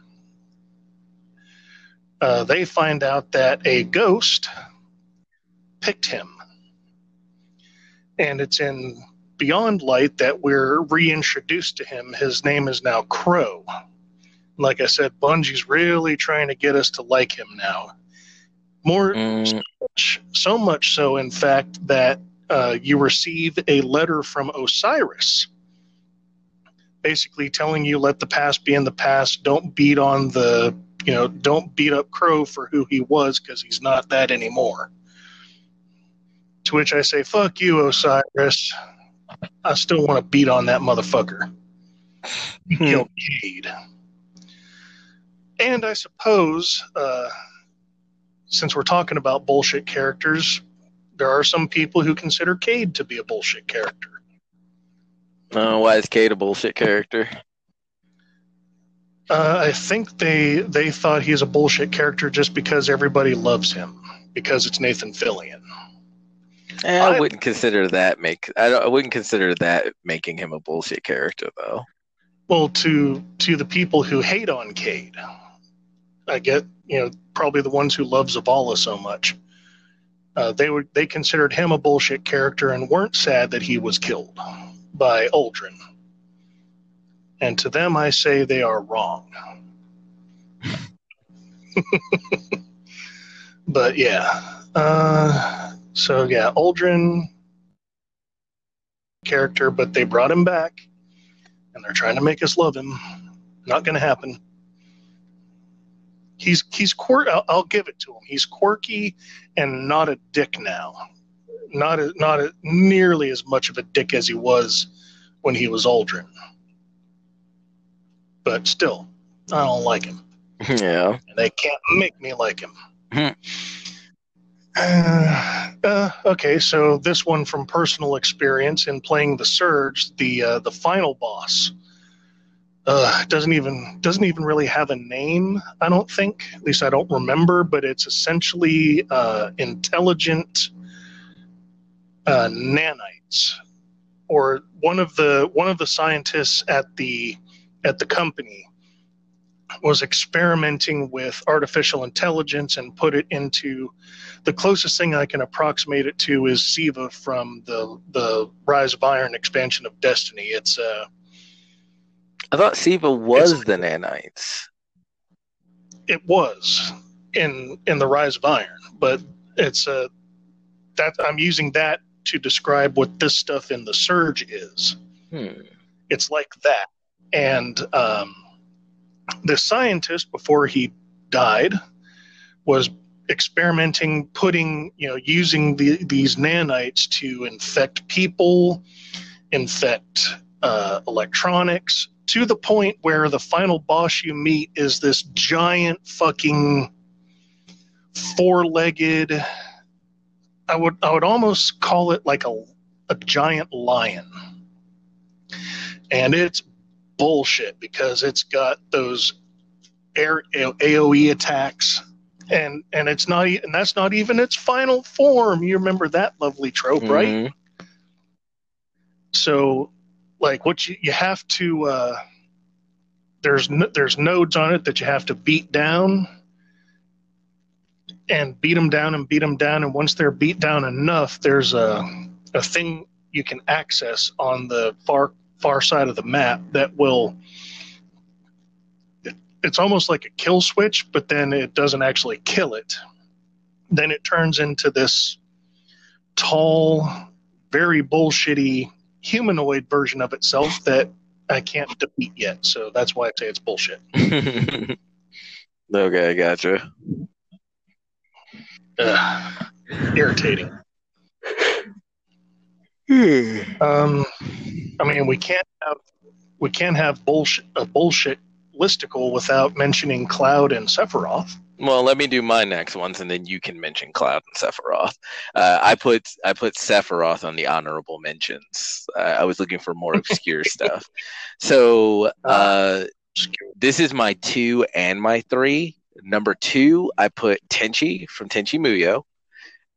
uh, they find out that a ghost picked him. And it's in Beyond Light that we're reintroduced to him. His name is now Crow. Like I said, Bungie's really trying to get us to like him now. More mm. so, much, so much so, in fact, that uh, you receive a letter from Osiris, basically telling you let the past be in the past. Don't beat on the you know, don't beat up Crow for who he was because he's not that anymore. To which I say, fuck you, Osiris. I still want to beat on that motherfucker. He hmm. killed Cayde. And I suppose, uh, since we're talking about bullshit characters, there are some people who consider Cayde to be a bullshit character. Uh, why is Cayde a bullshit character? Uh, I think they they thought he's a bullshit character just because everybody loves him because it's Nathan Fillion. Eh, I, I wouldn't consider that make I, I wouldn't consider that making him a bullshit character though. Well, to to the people who hate on Cayde, I get you know probably the ones who love Zavala so much. Uh, they were they considered him a bullshit character and weren't sad that he was killed by Uldren and to them I say they are wrong. but yeah, uh, so yeah, Uldren character, but they brought him back, and they're trying to make us love him. Not going to happen. He's he's quirk. I'll, I'll, give it to him. He's quirky and not a dick now. Not a, not a, nearly as much of a dick as he was when he was Uldren but still, I don't like him. Yeah. And they can't make me like him. Hmm. Uh, uh, okay, so this one from personal experience in playing the Surge, the uh, the final boss uh, doesn't even doesn't even really have a name. I don't think, at least I don't remember. But it's essentially uh, intelligent nanites, or one of the one of the scientists at the at the company was experimenting with artificial intelligence and put it into the closest thing I can approximate it to is Siva from the the Rise of Iron expansion of Destiny. It's uh I thought Siva was the nanites. It was in in the Rise of Iron, but it's uh that I'm using that to describe what this stuff in the Surge is. Hmm. It's like that and um, the scientist, before he died, was experimenting, putting, you know, using the, these nanites to infect people, infect uh, electronics, to the point where the final boss you meet is this giant fucking four-legged. I would I would almost call it like a a giant lion, and it's bullshit because it's got those air AOE attacks and and it's not and that's not even its final form. You remember that lovely trope, mm-hmm. right? So like what you you have to uh there's there's nodes on it that you have to beat down and beat them down and beat them down and once they're beat down enough there's a a thing you can access on the far far side of the map that will it's almost like a kill switch, but then it doesn't actually kill it. Then it turns into this tall, very bullshitty humanoid version of itself that I can't defeat yet. So that's why I say it's bullshit. okay, gotcha. Ugh, irritating. Um, I mean, we can't have we can't have bullshit a bullshit listicle without mentioning Cloud and Sephiroth. Well, let me do my next ones, and then you can mention Cloud and Sephiroth. Uh, I put I put Sephiroth on the honorable mentions. Uh, I was looking for more obscure stuff. So uh, this is my two and my three. Number two, I put Tenchi from Tenchi Muyo.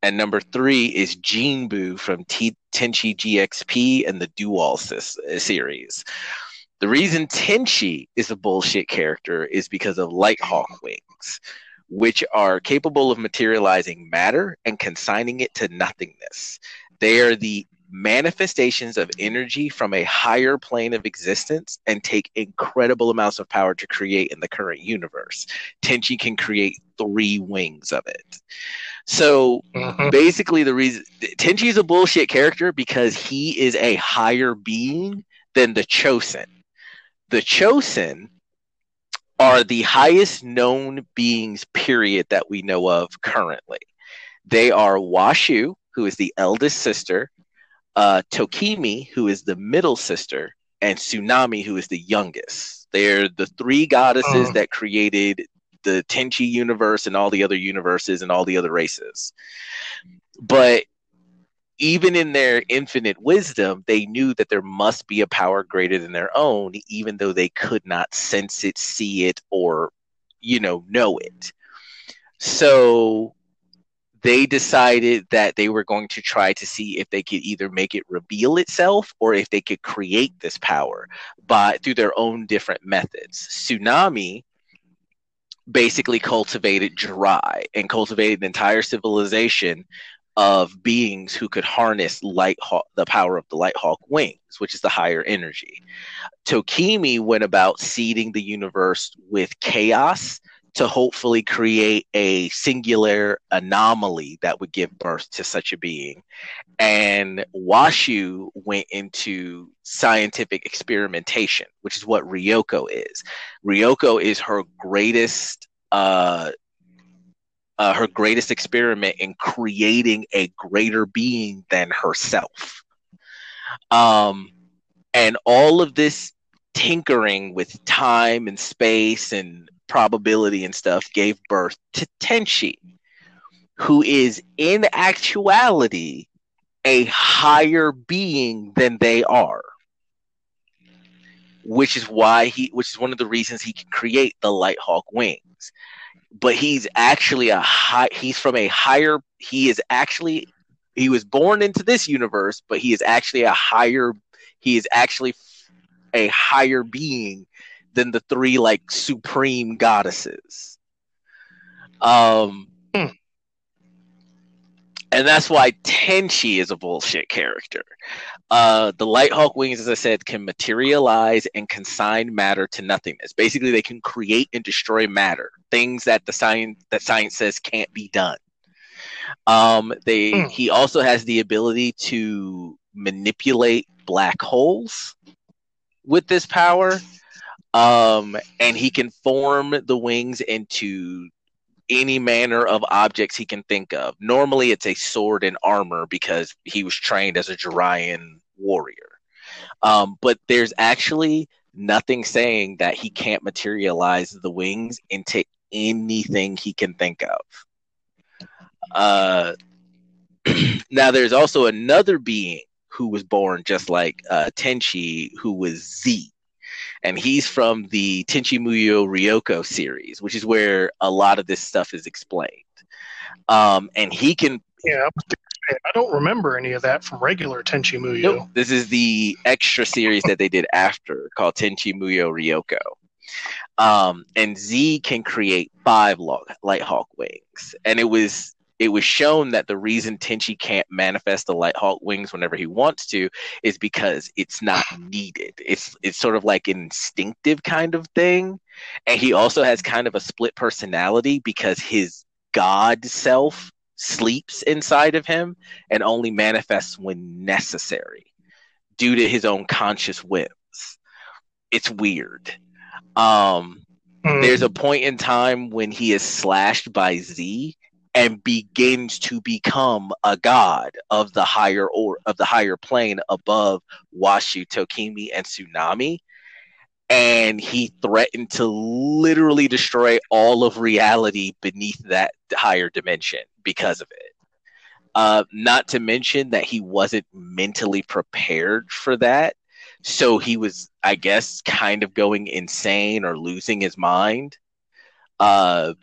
And number three is Jinbu from T- Tenchi GXP and the Dual uh, series. The reason Tenchi is a bullshit character is because of Lighthawk wings, which are capable of materializing matter and consigning it to nothingness. They are the manifestations of energy from a higher plane of existence and take incredible amounts of power to create in the current universe. Tenchi can create three wings of it. So mm-hmm. basically, the reason Tenchi is a bullshit character because he is a higher being than the Chosen. The Chosen are the highest known beings, period, that we know of currently. They are Washu, who is the eldest sister, uh, Tokimi, who is the middle sister, and Tsunami, who is the youngest. They're the three goddesses oh. that created the Tenchi universe and all the other universes and all the other races. But even in their infinite wisdom, they knew that there must be a power greater than their own, even though they could not sense it, see it, or, you know, know it. So they decided that they were going to try to see if they could either make it reveal itself or if they could create this power by through their own different methods. Tsunami basically cultivated dry and cultivated an entire civilization of beings who could harness light the power of the light hawk wings which is the higher energy. Tokimi went about seeding the universe with chaos to hopefully create a singular anomaly that would give birth to such a being. And Washu went into scientific experimentation, which is what Ryoko is. Ryoko is her greatest uh, uh, her greatest experiment in creating a greater being than herself. Um, and all of this tinkering with time and space and probability and stuff gave birth to Tenchi, who is in actuality a higher being than they are. Which is why he which is one of the reasons he can create the Lighthawk wings. But he's actually a high he's from a higher he is actually he was born into this universe, but he is actually a higher he is actually a higher being than the three like supreme goddesses. Um, hmm. and that's why Tenchi is a bullshit character. Uh, the Lighthawk wings, as I said, can materialize and consign matter to nothingness. Basically, they can create and destroy matter, things that the science that science says can't be done. Um, they hmm. he also has the ability to manipulate black holes with this power um, and he can form the wings into any manner of objects he can think of. Normally, it's a sword and armor because he was trained as a Juraian warrior. Um, but there's actually nothing saying that he can't materialize the wings into anything he can think of. Uh, now, there's also another being who was born just like uh, Tenchi, who was Z and he's from the Tenchi Muyo Ryoko series, which is where a lot of this stuff is explained. Um, and he can. Yeah, I don't remember any of that from regular Tenchi Muyo. Nope, this is the extra series that they did after called Tenchi Muyo Ryoko. Um, and Z can create five light hawk wings, and it was it was shown that the reason Tenchi can't manifest the Lighthawk wings whenever he wants to is because it's not needed. It's it's sort of like an instinctive kind of thing. And he also has kind of a split personality because his God self sleeps inside of him and only manifests when necessary due to his own conscious whims. It's weird. Um, mm. There's a point in time when he is slashed by Z and begins to become a god of the higher or of the higher plane above Washu, Tokimi, and Tsunami. And he threatened to literally destroy all of reality beneath that higher dimension because of it. Uh, not to mention that he wasn't mentally prepared for that. So he was, I guess, kind of going insane or losing his mind. Uh,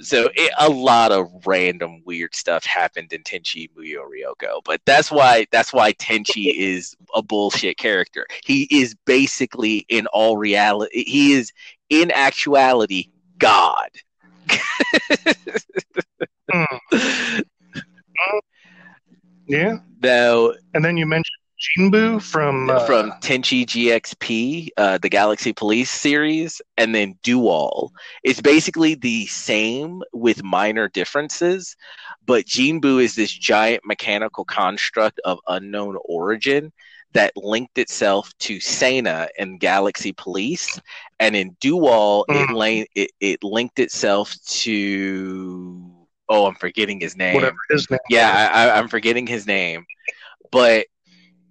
So it, a lot of random weird stuff happened in Tenchi Muyo Ryoko, but that's why that's why Tenchi is a bullshit character. He is basically in all reality, he is in actuality God. mm. Yeah. Now, and then you mentioned Jinbu from uh, from Tenchi GXP, uh, the Galaxy Police series, and then Dual. It's basically the same with minor differences, but Jinbu is this giant mechanical construct of unknown origin that linked itself to Sena and Galaxy Police, and in Dual, mm. it, la- it it linked itself to oh, I'm forgetting his name. Whatever his name. Yeah, I, I'm forgetting his name, but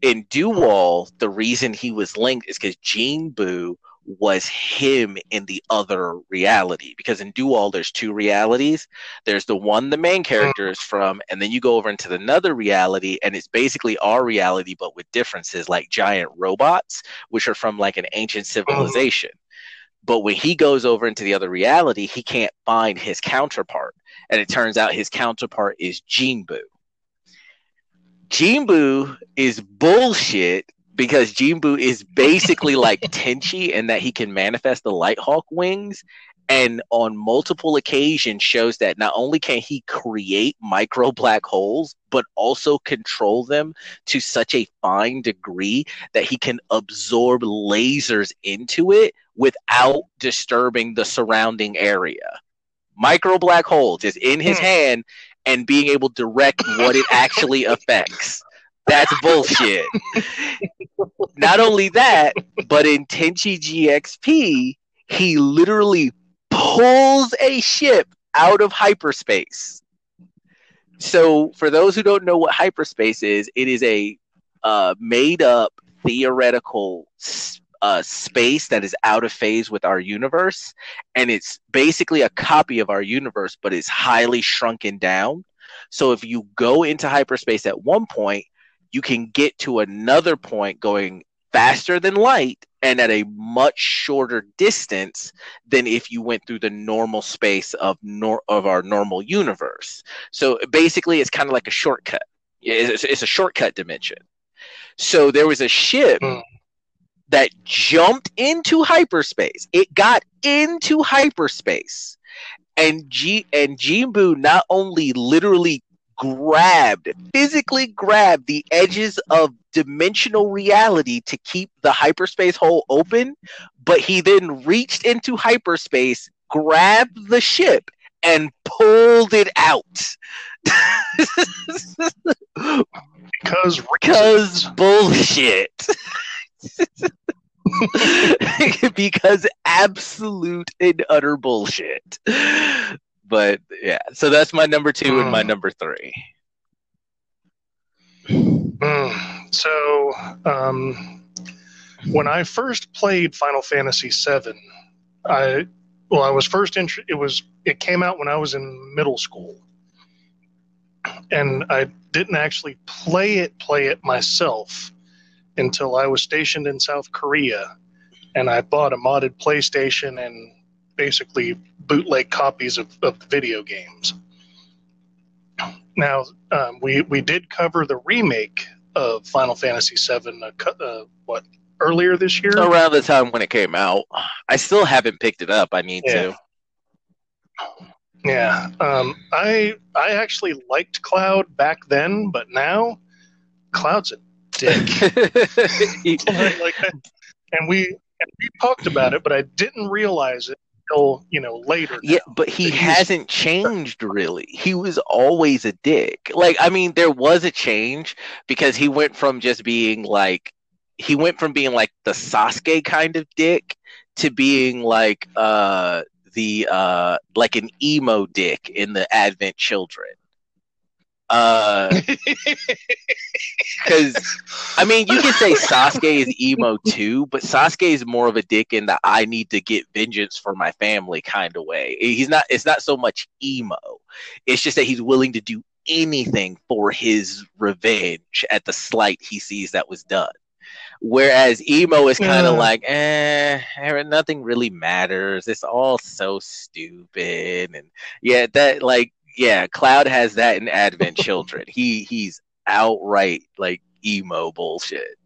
in Dual, the reason he was linked is because Jinbu was him in the other reality. Because in Dual, there's two realities. There's the one the main character is from, and then you go over into another reality, and it's basically our reality, but with differences like giant robots, which are from like an ancient uh-huh. civilization. But when he goes over into the other reality, he can't find his counterpart. And it turns out his counterpart is Jinbu is bullshit because Jinbu is basically like Tenchi in that he can manifest the Lighthawk wings and on multiple occasions shows that not only can he create micro black holes but also control them to such a fine degree that he can absorb lasers into it without disturbing the surrounding area micro black holes is in his hmm. hand and being able to direct what it actually affects. That's bullshit. Not only that, but in Tenchi GXP, he literally pulls a ship out of hyperspace. So, for those who don't know what hyperspace is, it is a uh, made up theoretical uh, space that is out of phase with our universe, and it's basically a copy of our universe, but it's highly shrunken down. So if you go into hyperspace at one point, you can get to another point going faster than light and at a much shorter distance than if you went through the normal space of nor- of our normal universe. So basically, it's kind of like a shortcut. It's, it's, a shortcut dimension. So there was a ship mm that jumped into hyperspace. It got into hyperspace. And G and Jinbu not only literally grabbed, physically grabbed the edges of dimensional reality to keep the hyperspace hole open, but he then reached into hyperspace, grabbed the ship, and pulled it out. because because bullshit. because absolute and utter bullshit. But yeah, so that's my number two mm. and my hmm. number three. Mm. So, um, when I first played Final Fantasy VII, I well, I was first int- it was it came out when I was in middle school, and I didn't actually play it play it myself until I was stationed in South Korea, and I bought a modded PlayStation and basically bootleg copies of, of the video games. Now, um, we we did cover the remake of Final Fantasy VII. Uh, uh, what earlier this year? Around the time when it came out, I still haven't picked it up. I need yeah. to. Yeah, um, I I actually liked Cloud back then, but now Cloud's a dick. like and we and we talked about it, but I didn't realize it until you know later. Yeah, but he hasn't changed really. He was always a dick. Like I mean, there was a change because he went from just being like he went from being like the Sasuke kind of dick to being like uh the uh like an emo dick in the Advent Children. Uh, because I mean, you can say Sasuke is emo too, but Sasuke is more of a dick in the I need to get vengeance for my family kind of way. He's not. It's not so much emo. It's just that he's willing to do anything for his revenge at the slight he sees that was done. Whereas emo is kind of Yeah. like, eh, nothing really matters. It's all so stupid, and yeah, that like, yeah, Cloud has that in Advent Children. he he's outright like emo bullshit.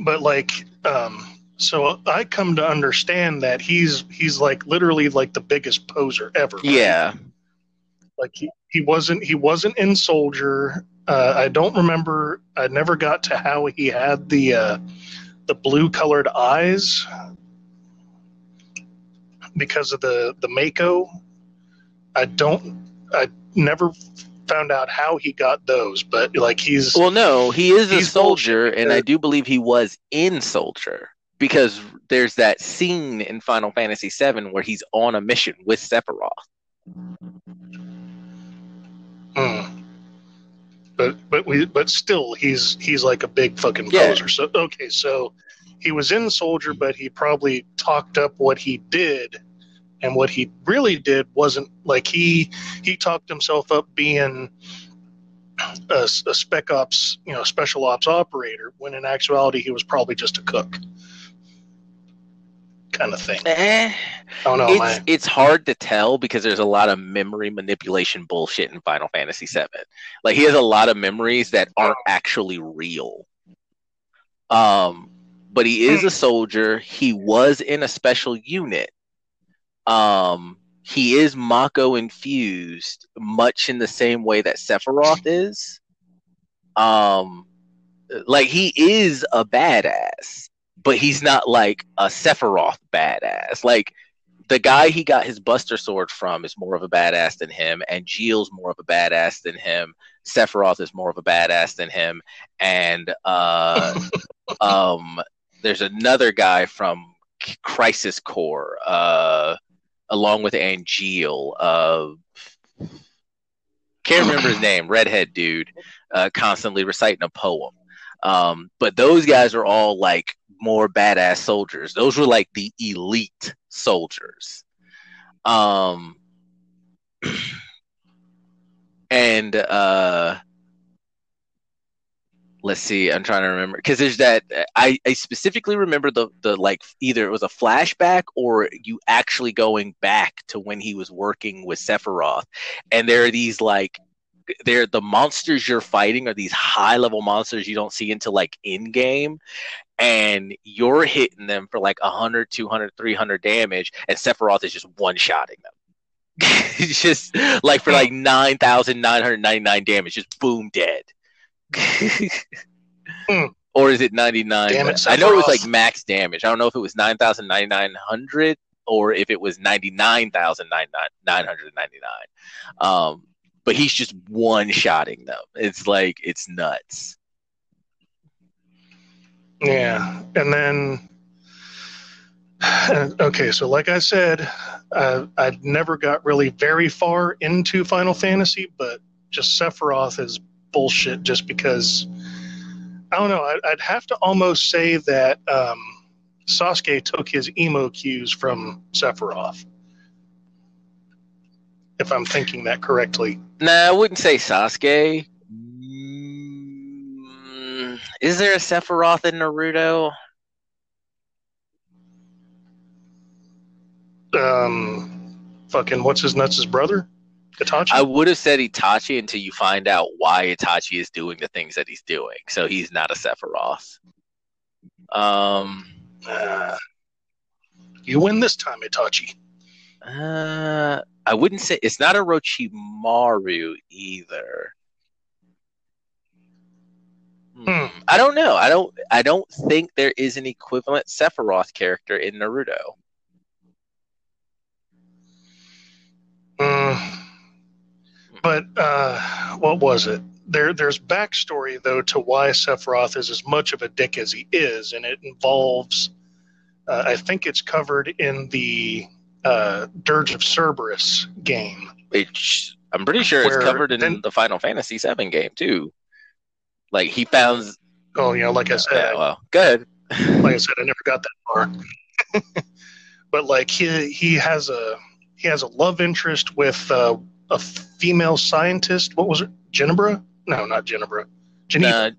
but like um so i come to understand that he's he's like literally like the biggest poser ever right? Yeah, like he, he wasn't he wasn't in soldier uh, i don't remember i never got to how he had the uh the blue colored eyes because of the the mako i don't i never found out how he got those but like he's Well, no, he is a soldier, and I do believe he was in Soldier because there's that scene in Final Fantasy VII where he's on a mission with Sephiroth. Hmm. But but we but still he's he's like a big fucking Yeah. poser. So okay, so he was in Soldier, but he probably talked up what he did, and what he really did wasn't like he he talked himself up being a, a spec ops you know special ops operator when in actuality he was probably just a cook kind of thing. Eh, I don't it's my, it's hard to tell because there's a lot of memory manipulation bullshit in Final Fantasy VII. Like he has a lot of memories that aren't actually real. Um, but he is a soldier. He was in a special unit. Um, he is Mako infused, much in the same way that Sephiroth is. Um, like he is a badass, but he's not like a Sephiroth badass. Like the guy he got his Buster Sword from is more of a badass than him, and Jeel's more of a badass than him. Sephiroth is more of a badass than him, and uh, um, there's another guy from K- Crisis Core, uh, along with Angeal. Uh, can't remember his name. Redhead dude, uh, constantly reciting a poem. Um, but those guys are all like more badass soldiers. Those were like the elite soldiers. Um, and uh, let's see, I'm trying to remember because there's that. I, I specifically remember the the like either it was a flashback or you actually going back to when he was working with Sephiroth, and there are these like they're the monsters you're fighting are these high level monsters you don't see until like in game and you're hitting them for like 100 200 300 damage and sephiroth is just one shotting them. It's just like for hmm. like 9999 damage just boom dead Hmm. or is it 99 Damn it, i know it was like max damage. I don't know if it was 9900 or if it was 99999 um but he's just one shotting them. It's like it's nuts. Yeah, and then okay, so like I said, uh, I never got really very far into Final Fantasy, but just Sephiroth is bullshit. Just because I don't know, I, I'd have to almost say that um, Sasuke took his emo cues from Sephiroth, if I'm thinking that correctly. Nah, I wouldn't say Sasuke. Mm, Is there a Sephiroth in Naruto? Um, fucking what's his nuts' his brother, Itachi. I would have said Itachi until you find out why Itachi is doing the things that he's doing. So he's not a Sephiroth. Um, Uh, you win this time, Itachi. uh, I wouldn't say it's not a Orochimaru either. Hmm. I don't know. I don't. I don't think there is an equivalent Sephiroth character in Naruto. Mm. But uh, what was it? There, there's backstory though to why Sephiroth is as much of a dick as he is, and it involves. Uh, I think it's covered in the uh, Dirge of Cerberus game. Which I'm pretty sure it's covered in then- the Final Fantasy VII game too. Like he found. Oh, you know, like I said, Yeah, well, go ahead. like I said, I never got that far. but like he he has a he has a love interest with uh, a female scientist. What was it, Ginebra? No, not Jenova. Jenova. Uh,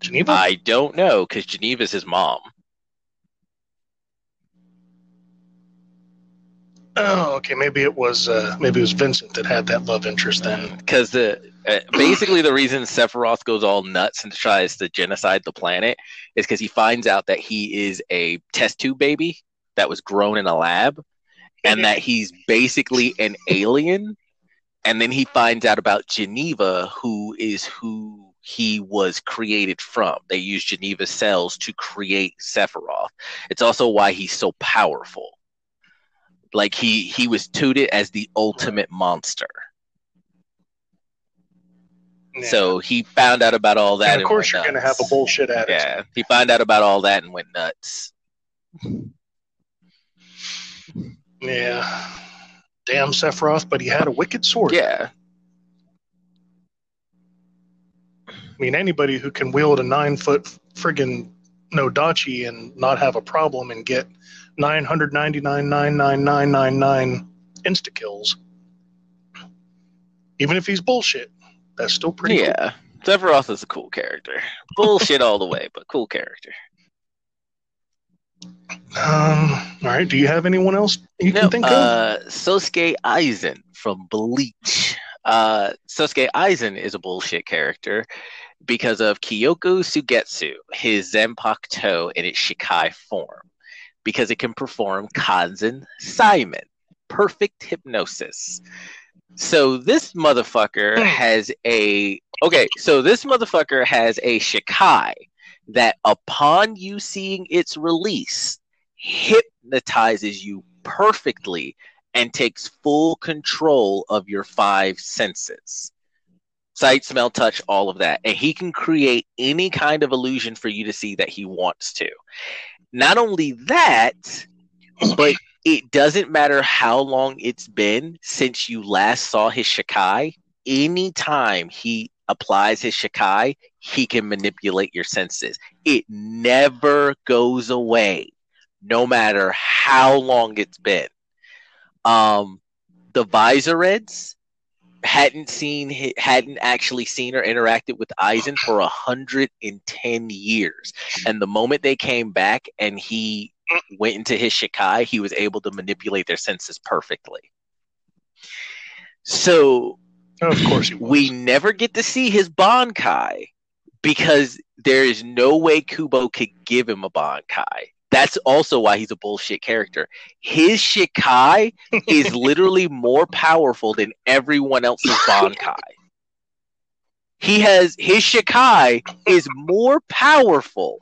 Jenova. I don't know because Jenova's his mom. Oh, okay. Maybe it was uh, maybe it was Vincent that had that love interest then. Because the uh, basically the reason Sephiroth goes all nuts and tries to genocide the planet is because he finds out that he is a test tube baby that was grown in a lab, and that he's basically an alien. And then he finds out about Jenova, who is who he was created from. They use Jenova cells to create Sephiroth. It's also why he's so powerful like he he was touted as the ultimate monster. Yeah. So he found out about all that. and of course, you're going to have a bullshit attitude. Yeah, he found out about all that and went nuts. Yeah. Damn Sephiroth, but he had a wicked sword. Yeah, I mean, anybody who can wield a nine foot friggin' Nodachi and not have a problem and get 999,99999 insta kills, even if he's bullshit, that's still pretty cool. yeah. Sephiroth is a cool character. Bullshit all the way, but cool character. Um, all right. Do you have anyone else you No, can think of? uh, Sosuke Aizen from Bleach. Uh, Sosuke Aizen is a bullshit character because of Kyoka Suigetsu, his Zanpakuto in its Shikai form, because it can perform Kanzen Saimin, perfect hypnosis. So this motherfucker Hmm. has a okay. So this motherfucker has a Shikai that, upon you seeing its release, hypnotizes you perfectly and takes full control of your five senses sight, smell, touch, all of that. And he can create any kind of illusion for you to see that he wants to. Not only that, but it doesn't matter how long it's been since you last saw his Shikai. Anytime he applies his Shikai, he can manipulate your senses. It never goes away, no matter how long it's been. Um, the Visoreds hadn't seen hadn't actually seen or interacted with Aizen for a hundred and ten years, and the moment they came back and he went into his Shikai, he was able to manipulate their senses perfectly. So of course we never get to see his Bankai because there is no way Kubo could give him a Bankai. That's also why he's a bullshit character. His Shikai is literally more powerful than everyone else's Bankai. He has his Shikai is more powerful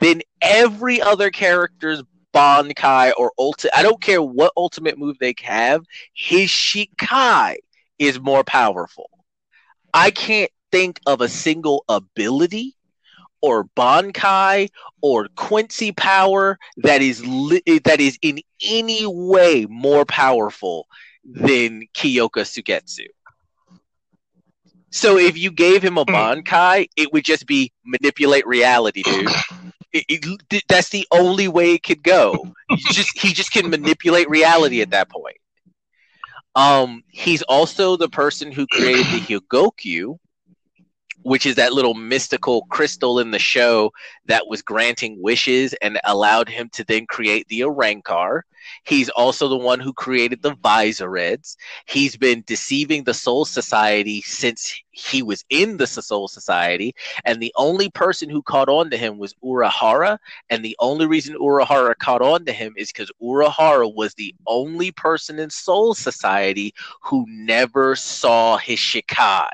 than every other character's Bankai or ulti. I don't care what ultimate move they have. His Shikai is more powerful. I can't think of a single ability or Bankai or Quincy power that is li- that is in any way more powerful than Kyoka Suigetsu. So if you gave him a hmm. Bankai, it would just be manipulate reality, dude. It- it- that's the only way it could go. You just he just can manipulate reality at that point. Um, he's also the person who created the Hogyoku, which is that little mystical crystal in the show that was granting wishes and allowed him to then create the Arrancar. He's also the one who created the Visoreds. He's been deceiving the Soul Society since he was in the Soul Society, and the only person who caught on to him was Urahara. And the only reason Urahara caught on to him is because Urahara was the only person in Soul Society who never saw his Shikai.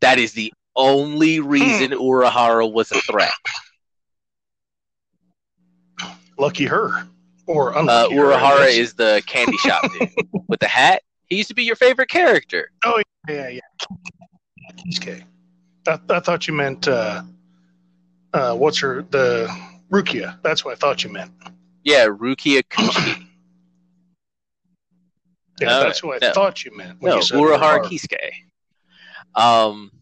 That is the only reason Urahara was a threat. Lucky her. Or Uh, unlucky her, I Urahara guess. is the candy shop dude with the hat. He used to be your favorite character. Oh yeah, yeah. Kisuke. I, I thought you meant uh, uh, what's her the Rukia. That's what I thought you meant. Yeah, Rukia Kuchi. Yeah, Uh, that's what I no. thought you meant. when no, you said Urahara Urahara. Kisuke. Um, s-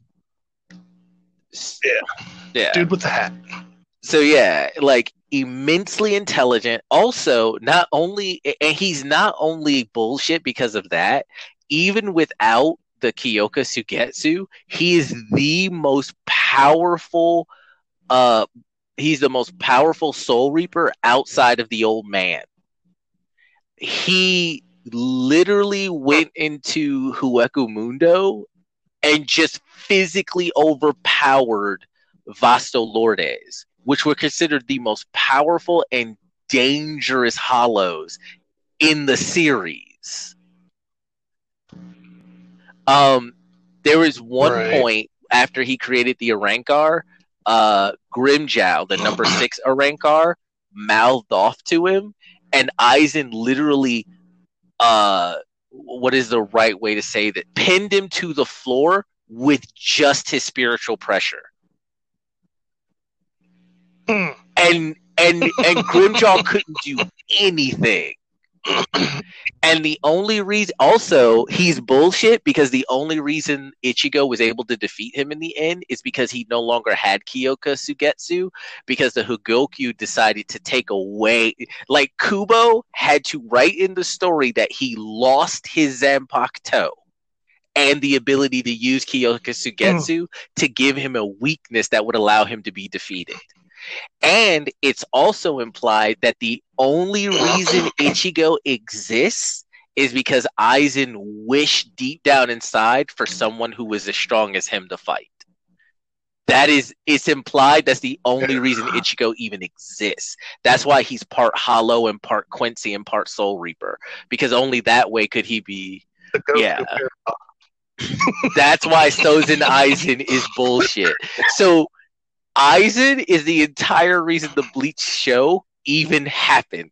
Yeah. yeah. Dude with the hat. So yeah, like immensely intelligent. Also, not only and he's not only bullshit because of that. Even without the Kyoka Suigetsu, he is the most powerful uh he's the most powerful soul reaper outside of the old man. He literally went into Hueco Mundo and just physically overpowered Vasto Lordes, which were considered the most powerful and dangerous hollows in the series. Um, there was one right. point after he created the Arrancar, uh, Grimmjow, the number six Arrancar, mouthed off to him, and Aizen literally, uh, what is the right way to say that? Pinned him to the floor with just his spiritual pressure. Mm. And and and Grimmjow couldn't do anything. and the only reason also he's bullshit because the only reason Ichigo was able to defeat him in the end is because he no longer had Kyoka Suigetsu because the Hogyoku decided to take away like Kubo had to write in the story that he lost his Zanpakuto and the ability to use Kyoka Suigetsu mm. to give him a weakness that would allow him to be defeated. And it's also implied that the only reason Ichigo exists is because Aizen wished deep down inside for someone who was as strong as him to fight. That is, it's implied that's the only reason Ichigo even exists. That's why he's part Hollow and part Quincy and part Soul Reaper, because only that way could he be. Yeah. that's why Sozin Aizen is bullshit. So Aizen is the entire reason the Bleach show even happened.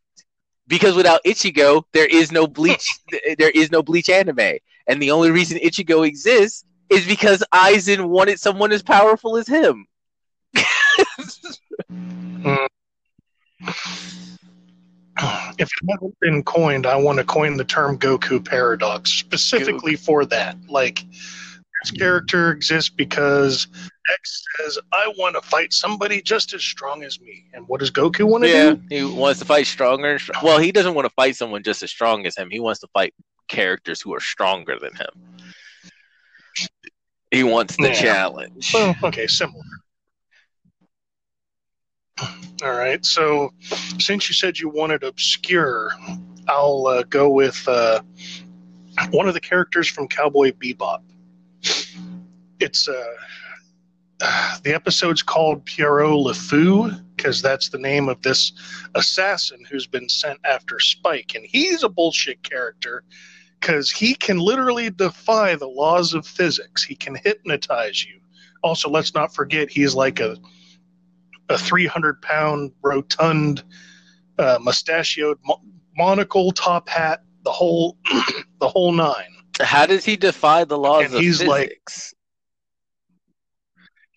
Because without Ichigo, there is no Bleach. there is no Bleach anime, and the only reason Ichigo exists is because Aizen wanted someone as powerful as him. Mm. if it hasn't been coined, I want to coin the term Goku paradox specifically Goku. for that. Like, this character exists because X says, I want to fight somebody just as strong as me. And what does Goku want to do? yeah, do? He wants to fight stronger. Well, he doesn't want to fight someone just as strong as him. He wants to fight characters who are stronger than him. He wants the yeah. challenge. Well, okay, similar. All right. So, since you said you wanted obscure, I'll uh, go with uh, one of the characters from Cowboy Bebop. It's uh, the episode's called Pierrot Le Fou because that's the name of this assassin who's been sent after Spike, and he's a bullshit character because he can literally defy the laws of physics. He can hypnotize you. Also, let's not forget he's like a a 300 pound rotund uh, mustachioed mo- monocle top hat the whole the whole nine how does he defy the laws and of he's physics?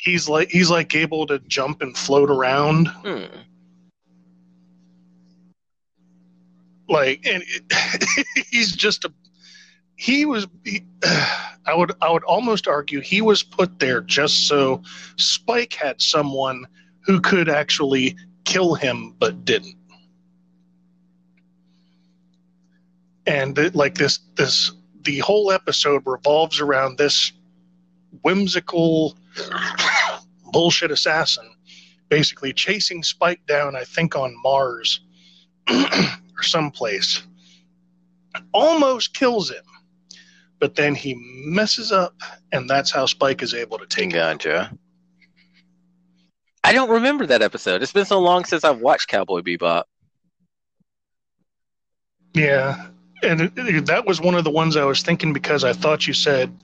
He's like he's like able to jump and float around. Hmm. Like, and it, he's just a he was. He, I would I would almost argue he was put there just so Spike had someone who could actually kill him, but didn't. And like this this the whole episode revolves around this whimsical bullshit assassin basically chasing Spike down, I think on Mars or someplace. Almost kills him, but then he messes up, and that's how Spike is able to take gotcha. him. I don't remember that episode. It's been so long since I've watched Cowboy Bebop. Yeah, and it, it, that was one of the ones I was thinking because I thought you said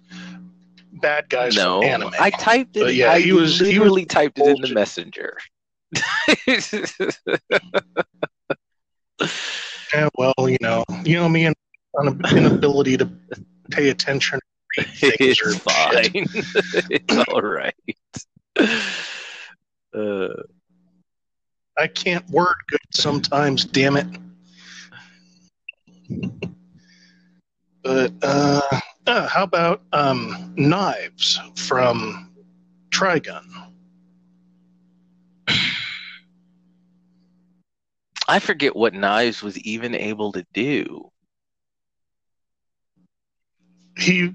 bad guys no, anime. I typed it. But yeah, I he was literally he typed it in the messenger. yeah, well, you know, you know me and inability to pay attention. It's fine. it's all right. Uh, I can't word good sometimes. Damn it. But uh, uh, how about um, knives from Trigun? I forget what knives was even able to do. He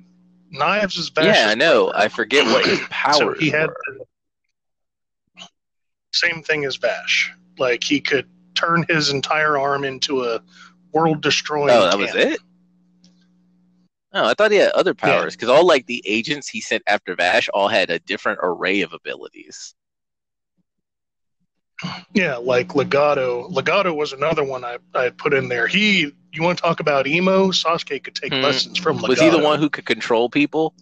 Knives is Vash's Yeah, I know. I forget what his powers so he had were. same thing as Vash. Like he could turn his entire arm into a world destroying. Oh, that was it. Oh, I thought he had other powers because yeah. all like the agents he sent after Vash all had a different array of abilities. Yeah, like Legato. Legato was another one I, I put in there. He, you want to talk about emo? Sasuke could take hmm. lessons from Legato. Was he the one who could control people?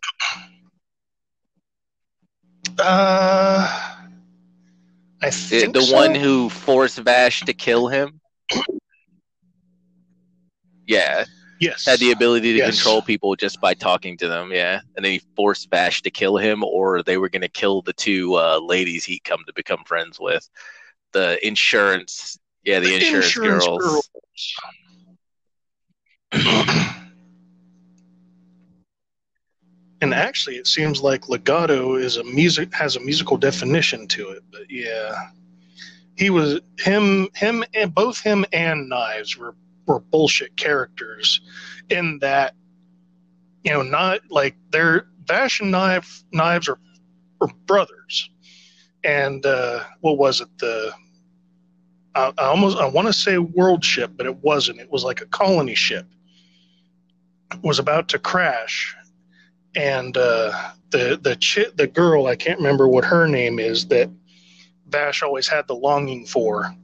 Uh, I think the so. one who forced Vash to kill him. Yeah. Yes. Had the ability to yes. control people just by talking to them. Yeah. And then he forced Vash to kill him, or they were going to kill the two uh, ladies he'd come to become friends with. The insurance. Yeah, the, the insurance, insurance, girls. girls. and actually, it seems like legato is a music has a musical definition to it. But yeah, he was him him and both him and Knives were were bullshit characters in that you know not like they're Vash and Knife Knives are, are brothers. And uh, what was it? The I, I almost I want to say world ship but it wasn't. It was like a colony ship. It was about to crash. And uh, the the chi- the girl I can't remember what her name is that Vash always had the longing for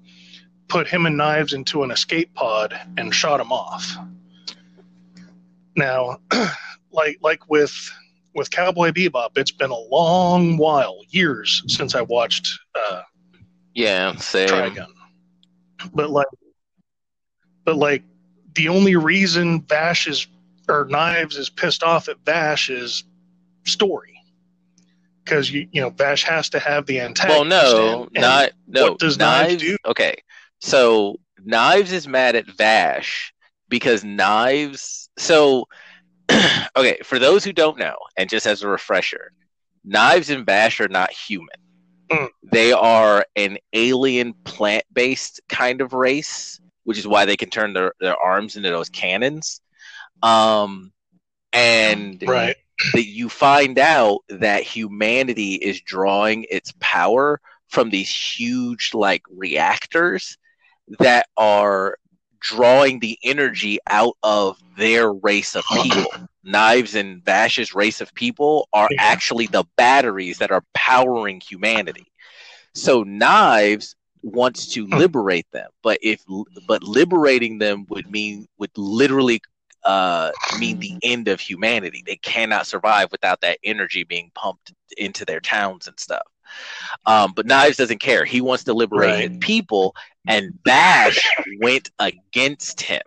put him and Knives into an escape pod and shot him off. Now, like like with with Cowboy Bebop, it's been a long while, years since I watched. Uh, yeah, same. Trigun. But like, but like, the only reason Vash is or Knives is pissed off at Vash is story. Because you you know Vash has to have the antagonist. Well, no, not no. What does Knives, Knives do? Okay, so Knives is mad at Vash because Knives. So, okay, for those who don't know, and just as a refresher, Knives and Vash are not human. Mm. They are an alien plant based kind of race, which is why they can turn their, their arms into those cannons. Um, and right. that you find out that humanity is drawing its power from these huge like reactors that are drawing the energy out of their race of people. Knives and Vash's race of people are actually the batteries that are powering humanity. So Knives wants to hmm. liberate them, but if but liberating them would mean would literally uh, mean the end of humanity. They cannot survive without that energy being pumped into their towns and stuff. Um, but Knives doesn't care. He wants to liberate right. his people, and Vash went against him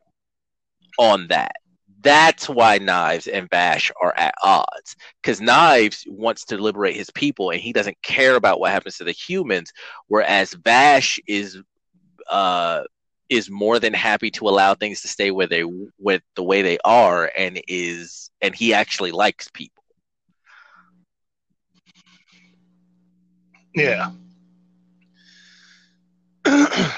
on that. That's why Knives and Vash are at odds. Because Knives wants to liberate his people, and he doesn't care about what happens to the humans. Whereas Vash is uh, is more than happy to allow things to stay where they with the way they are, and is and he actually likes people. Yeah.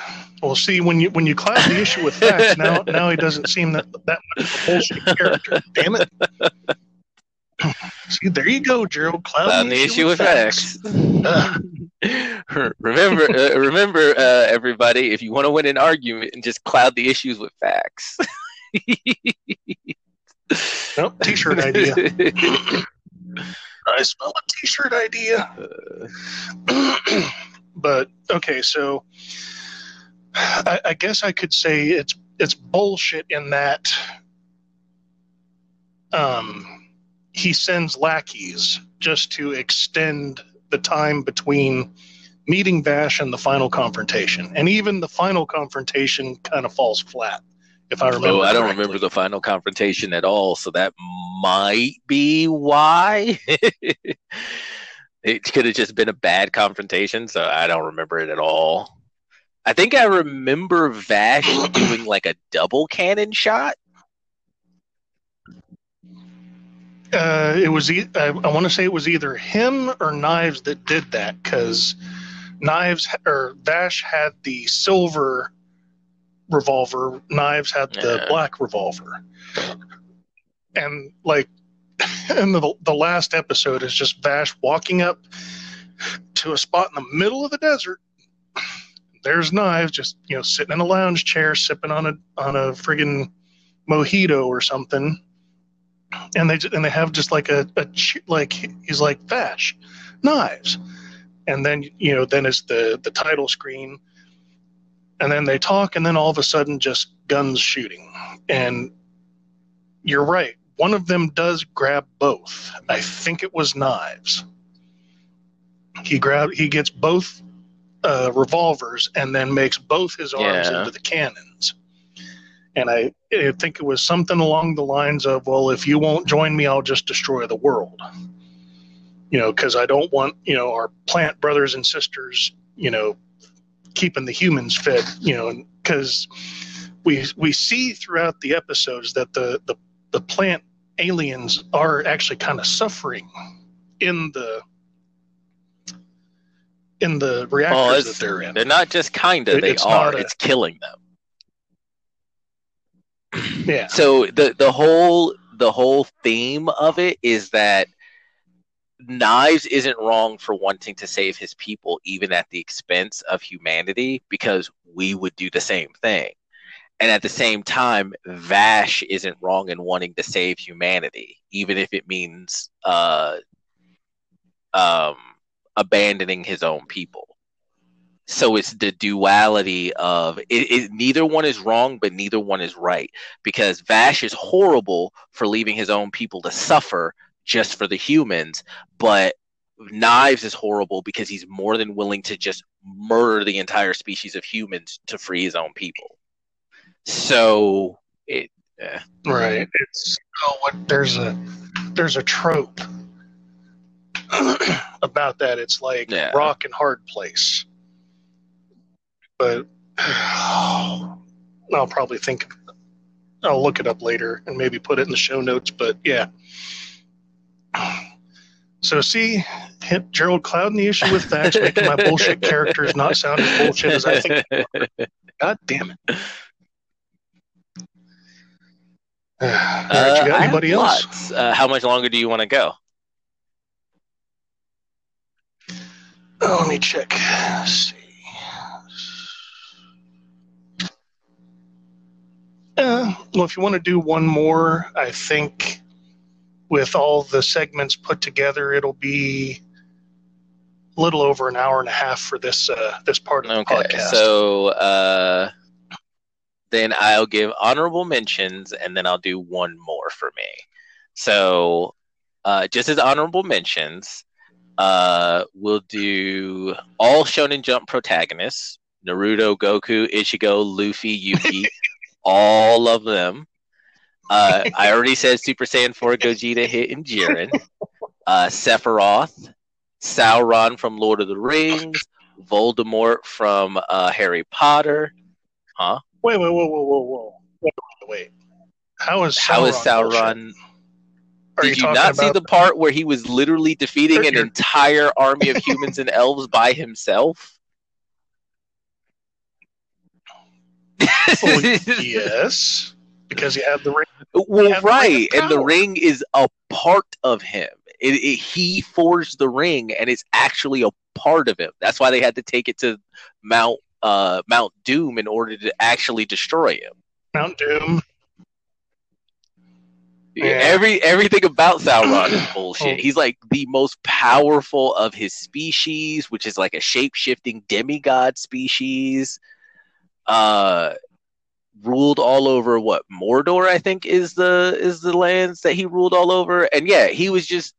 well, see, when you when you cloud the issue with facts, now now he doesn't seem that that much of a bullshit character. Damn it. See, there you go, Gerald. Cloud, the, issue, with facts. facts. remember, uh, remember, uh, everybody. If you want to win an argument, and just cloud the issues with facts. nope, t-shirt idea. I smell a t-shirt idea. but okay, so I, I guess I could say it's it's bullshit in that um, he sends lackeys just to extend the time between meeting Vash and the final confrontation. And even the final confrontation kind of falls flat if I remember. Oh, I don't remember the final confrontation at all, so that might be why. it could have just been a bad confrontation, so I don't remember it at all. I think I remember Vash doing like a double cannon shot. Uh, it was. E- I, I want to say it was either him or Knives that did that because Knives or Vash had the silver revolver. Knives had the yeah. black revolver, and like and the the last episode is just Vash walking up to a spot in the middle of the desert. There's knives just you know sitting in a lounge chair sipping on a on a friggin' mojito or something, and they and they have just like a, a like he's like Vash knives, and then you know then it's the the title screen, and then they talk, and then all of a sudden just guns shooting, and you're right. One of them does grab both. I think it was knives. He grab he gets both uh, revolvers and then makes both his arms Yeah. into the cannons. And I, I think it was something along the lines of, "Well, if you won't join me, I'll just destroy the world." You know, because I don't want you know our plant brothers and sisters, you know, keeping the humans fed. You know, because we we see throughout the episodes that the the, the plant aliens are actually kind of suffering in the in the reactors Well, that they're in. they're not just kinda, they it's are. a- it's killing them. Yeah, so the the whole the whole theme of it is that knives isn't wrong for wanting to save his people even at the expense of humanity because we would do the same thing. And at the same time vash isn't wrong in wanting to save humanity even if it means uh um abandoning his own people. So it's the duality of it, it neither one is wrong but neither one is right because Vash is horrible for leaving his own people to suffer just for the humans, but Knives is horrible because he's more than willing to just murder the entire species of humans to free his own people. So it eh. right. It's oh, what there's a there's a trope about that. It's like Yeah. rock and hard place, but I'll probably think I'll look it up later and maybe put it in the show notes. But yeah. So see, hit Gerald Cloud in the issue with Vax making my bullshit characters not sound as bullshit as I think. God damn it. All right, Uh, you got I anybody else? Uh, how much longer do you want to go? Oh, let me check. Let's see. Uh, well, if you want to do one more, I think with all the segments put together, it'll be a little over an hour and a half for this uh, this part of the Okay, podcast. so uh, then I'll give honorable mentions, and then I'll do one more for me. So, uh, just as honorable mentions, uh, we'll do all Shonen Jump protagonists: Naruto, Goku, Ichigo, Luffy, Yuki, all of them. Uh, I already said Super Saiyan 4 Gogeta hit and Jiren. Uh, Sephiroth, Sauron from Lord of the Rings, Voldemort from uh, Harry Potter. Huh? Wait, wait, whoa, whoa, whoa, whoa, wait, wait, wait. How is Sauron? How is? Sauron? Are Did you, talking not see the part where he was literally defeating an entire army of humans and elves by himself? Oh, yes, because he had the ring. Well, have the ring right, and the ring is a part of him. It, it, he forged the ring, and it's actually a part of him. That's why they had to take it to Mount uh, Mount Doom in order to actually destroy him. Mount Doom. Yeah. Every everything about Sauron is bullshit. He's like the most powerful of his species, which is like a shape shifting demigod species. Uh, ruled all over what Mordor, I think, is the is the lands that he ruled all over. And yeah, he was just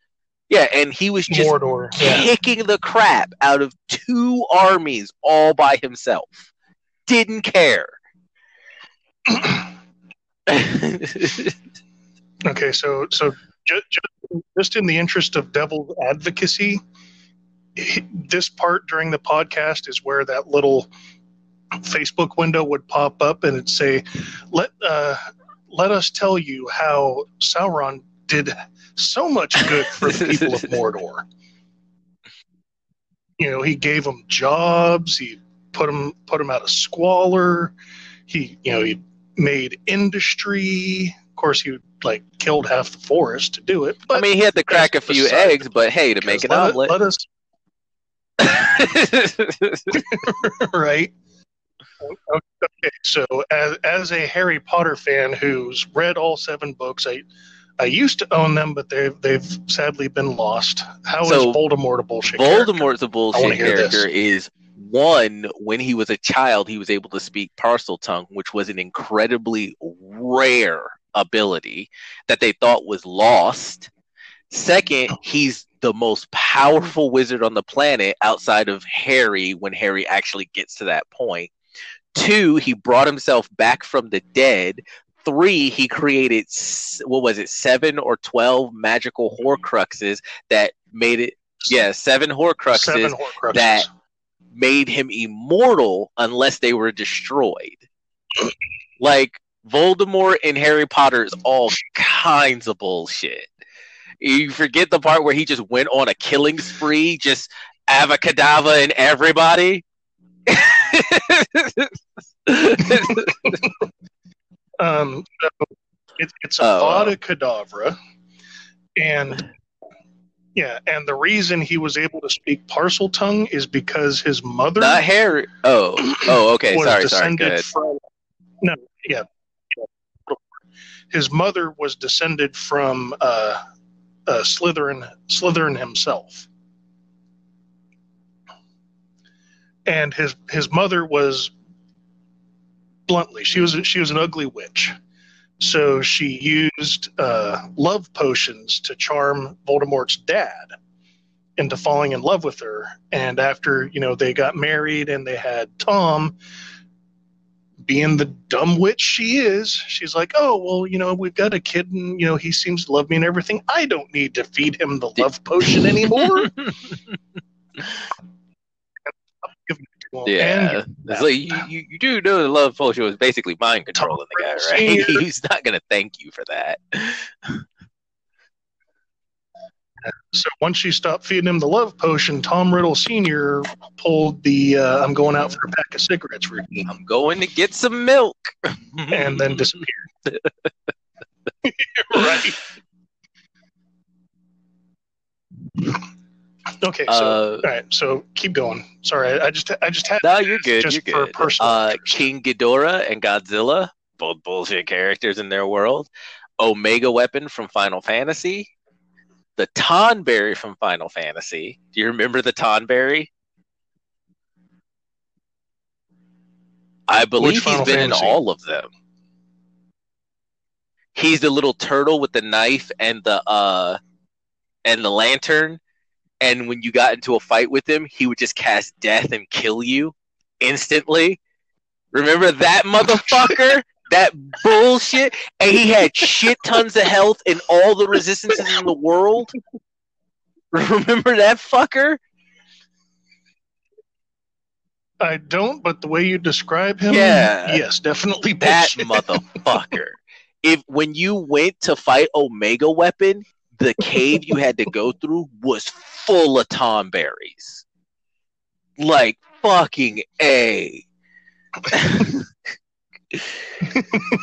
yeah, and he was just Mordor. Yeah. kicking the crap out of two armies all by himself. Didn't care. Okay, so so just, just in the interest of devil's advocacy, this part during the podcast is where that little Facebook window would pop up and it'd say, "Let uh, let us tell you how Sauron did so much good for the people of Mordor." You know, he gave them jobs. He put them put them out of squalor. He, you know, he made industry. Of course, he like killed half the forest to do it. I mean, he had to crack a few eggs, but hey, to make an let, omelet. Let us right. Okay, so as as a Harry Potter fan who's read all seven books, I I used to own them, but they've they've sadly been lost. How So, is Voldemort a bullshit? Voldemort's a I bullshit character. Is one when he was a child, he was able to speak Parseltongue, which was an incredibly rare ability that they thought was lost. Second, he's the most powerful wizard on the planet outside of Harry when Harry actually gets to that point. Two, he brought himself back from the dead. Three, he created what was it, seven or twelve magical mm-hmm. Horcruxes that made it. Yeah, seven Horcruxes Seven Horcruxes. that- made him immortal unless they were destroyed. like Voldemort and Harry Potter is all kinds of bullshit. You forget the part where he just went on a killing spree, just avacadava and everybody. Um, so it, it's a Oh. Vada Kedavra, and yeah, and the reason he was able to speak Parseltongue is because his mother Not Harry. Oh, oh, okay. Sorry, sorry. from no, yeah, yeah. his mother was descended from uh, uh, Slytherin, Slytherin himself, and his his mother was bluntly she was she was an ugly witch. So she used uh, love potions to charm Voldemort's dad into falling in love with her. And after you know they got married and they had Tom, being the dumb witch she is, she's like, "Oh well, you know we've got a kid, and you know he seems to love me and everything. I don't need to feed him the love potion anymore." Well, Yeah, it's like you, you, you do know the love potion was basically mind controlling the guy, right? He's not gonna thank you for that. So once she stopped feeding him the love potion, Tom Riddle Sr. pulled the uh, I'm going out for a pack of cigarettes routine I'm going to get some milk, and then disappeared. right. Okay, so Uh, all right, so keep going. Sorry, I just I just had no, you're good. just you're for good. personal Uh. King Ghidorah and Godzilla, both bullshit characters in their world. Omega Weapon from Final Fantasy. The Tonberry from Final Fantasy. Do you remember the Tonberry? I believe he's Final been Fantasy? in all of them. He's the little turtle with the knife and the uh and the lantern. And when you got into a fight with him, he would just cast death and kill you instantly. Remember that motherfucker? that bullshit? And he had shit tons of health and all the resistances in the world. Remember that fucker? I don't, but the way you describe him, Yeah. yes, definitely That motherfucker. If when you went to fight Omega Weapon, the cave you had to go through was full of Tonberries. Like fucking A.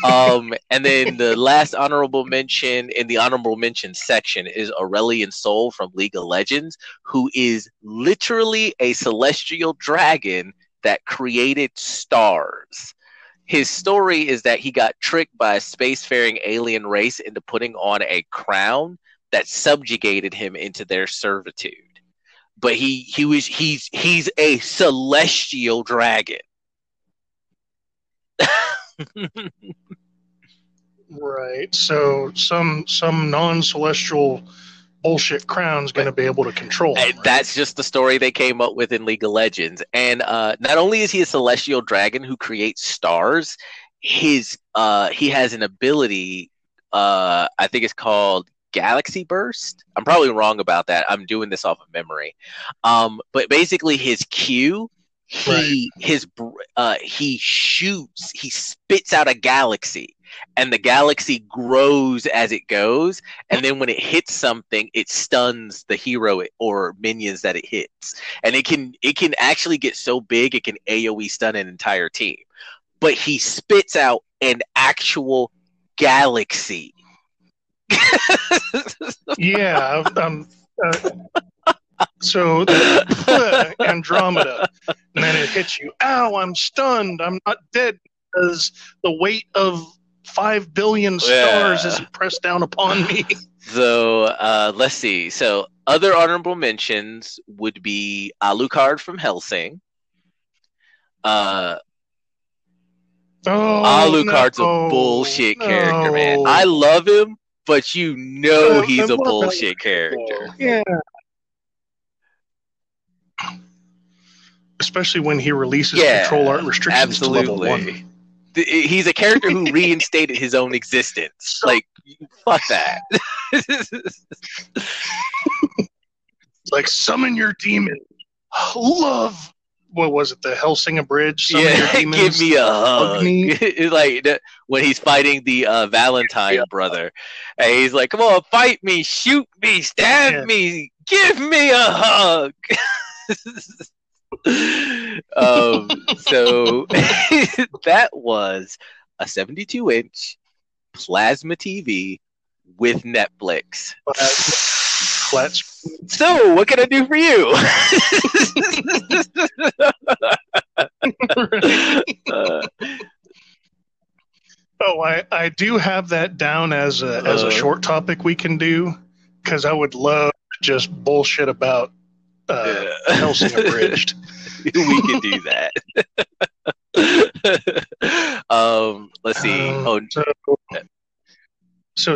um, and then the last honorable mention in the honorable mention section is Aurelion Sol from League of Legends, who is literally a celestial dragon that created stars. His story is that he got tricked by a spacefaring alien race into putting on a crown that subjugated him into their servitude. But he he was he's he's a celestial dragon. Right. So some some non-celestial bullshit crown's going to be able to control him. And right? that's just the story they came up with in League of Legends. And uh, not only is he a celestial dragon who creates stars, his uh, he has an ability. Uh, I think it's called Galaxy Burst. I'm probably wrong about that. I'm doing this off of memory. Um, but basically, his Q, he his uh, he shoots, he spits out a galaxy. And the galaxy grows as it goes, and then when it hits something, it stuns the hero or minions that it hits, and it can it can actually get so big it can AOE stun an entire team. But he spits out an actual galaxy. Yeah, um, uh, so the, Andromeda, and then it hits you. Ow! I'm stunned. I'm not dead because the weight of five billion stars yeah. is pressed down upon me. So uh, let's see. So other honorable mentions would be Alucard from Hellsing. Uh, oh, Alucard's no, a bullshit no. character, man. I love him, but you know he's a bullshit character. Yeah. Especially when he releases yeah, control art restrictions absolutely. to level one. He's a character who reinstated his own existence. Like, fuck that. like, summon your demon. Love what was it? The Hellsing Abridged. yeah, give me a hug. Like when he's fighting the uh, Valentine yeah. brother, and he's like, "Come on, fight me, shoot me, stab yeah. me, give me a hug." um, so that was a 72 inch plasma TV with Netflix. Flat so, what can I do for you? uh, oh, I, I do have that down as a as a uh. short topic we can do because I would love to just bullshit about uh, yeah. Hellsing Abridged. we can do that. um, let's see. Um, oh, so, so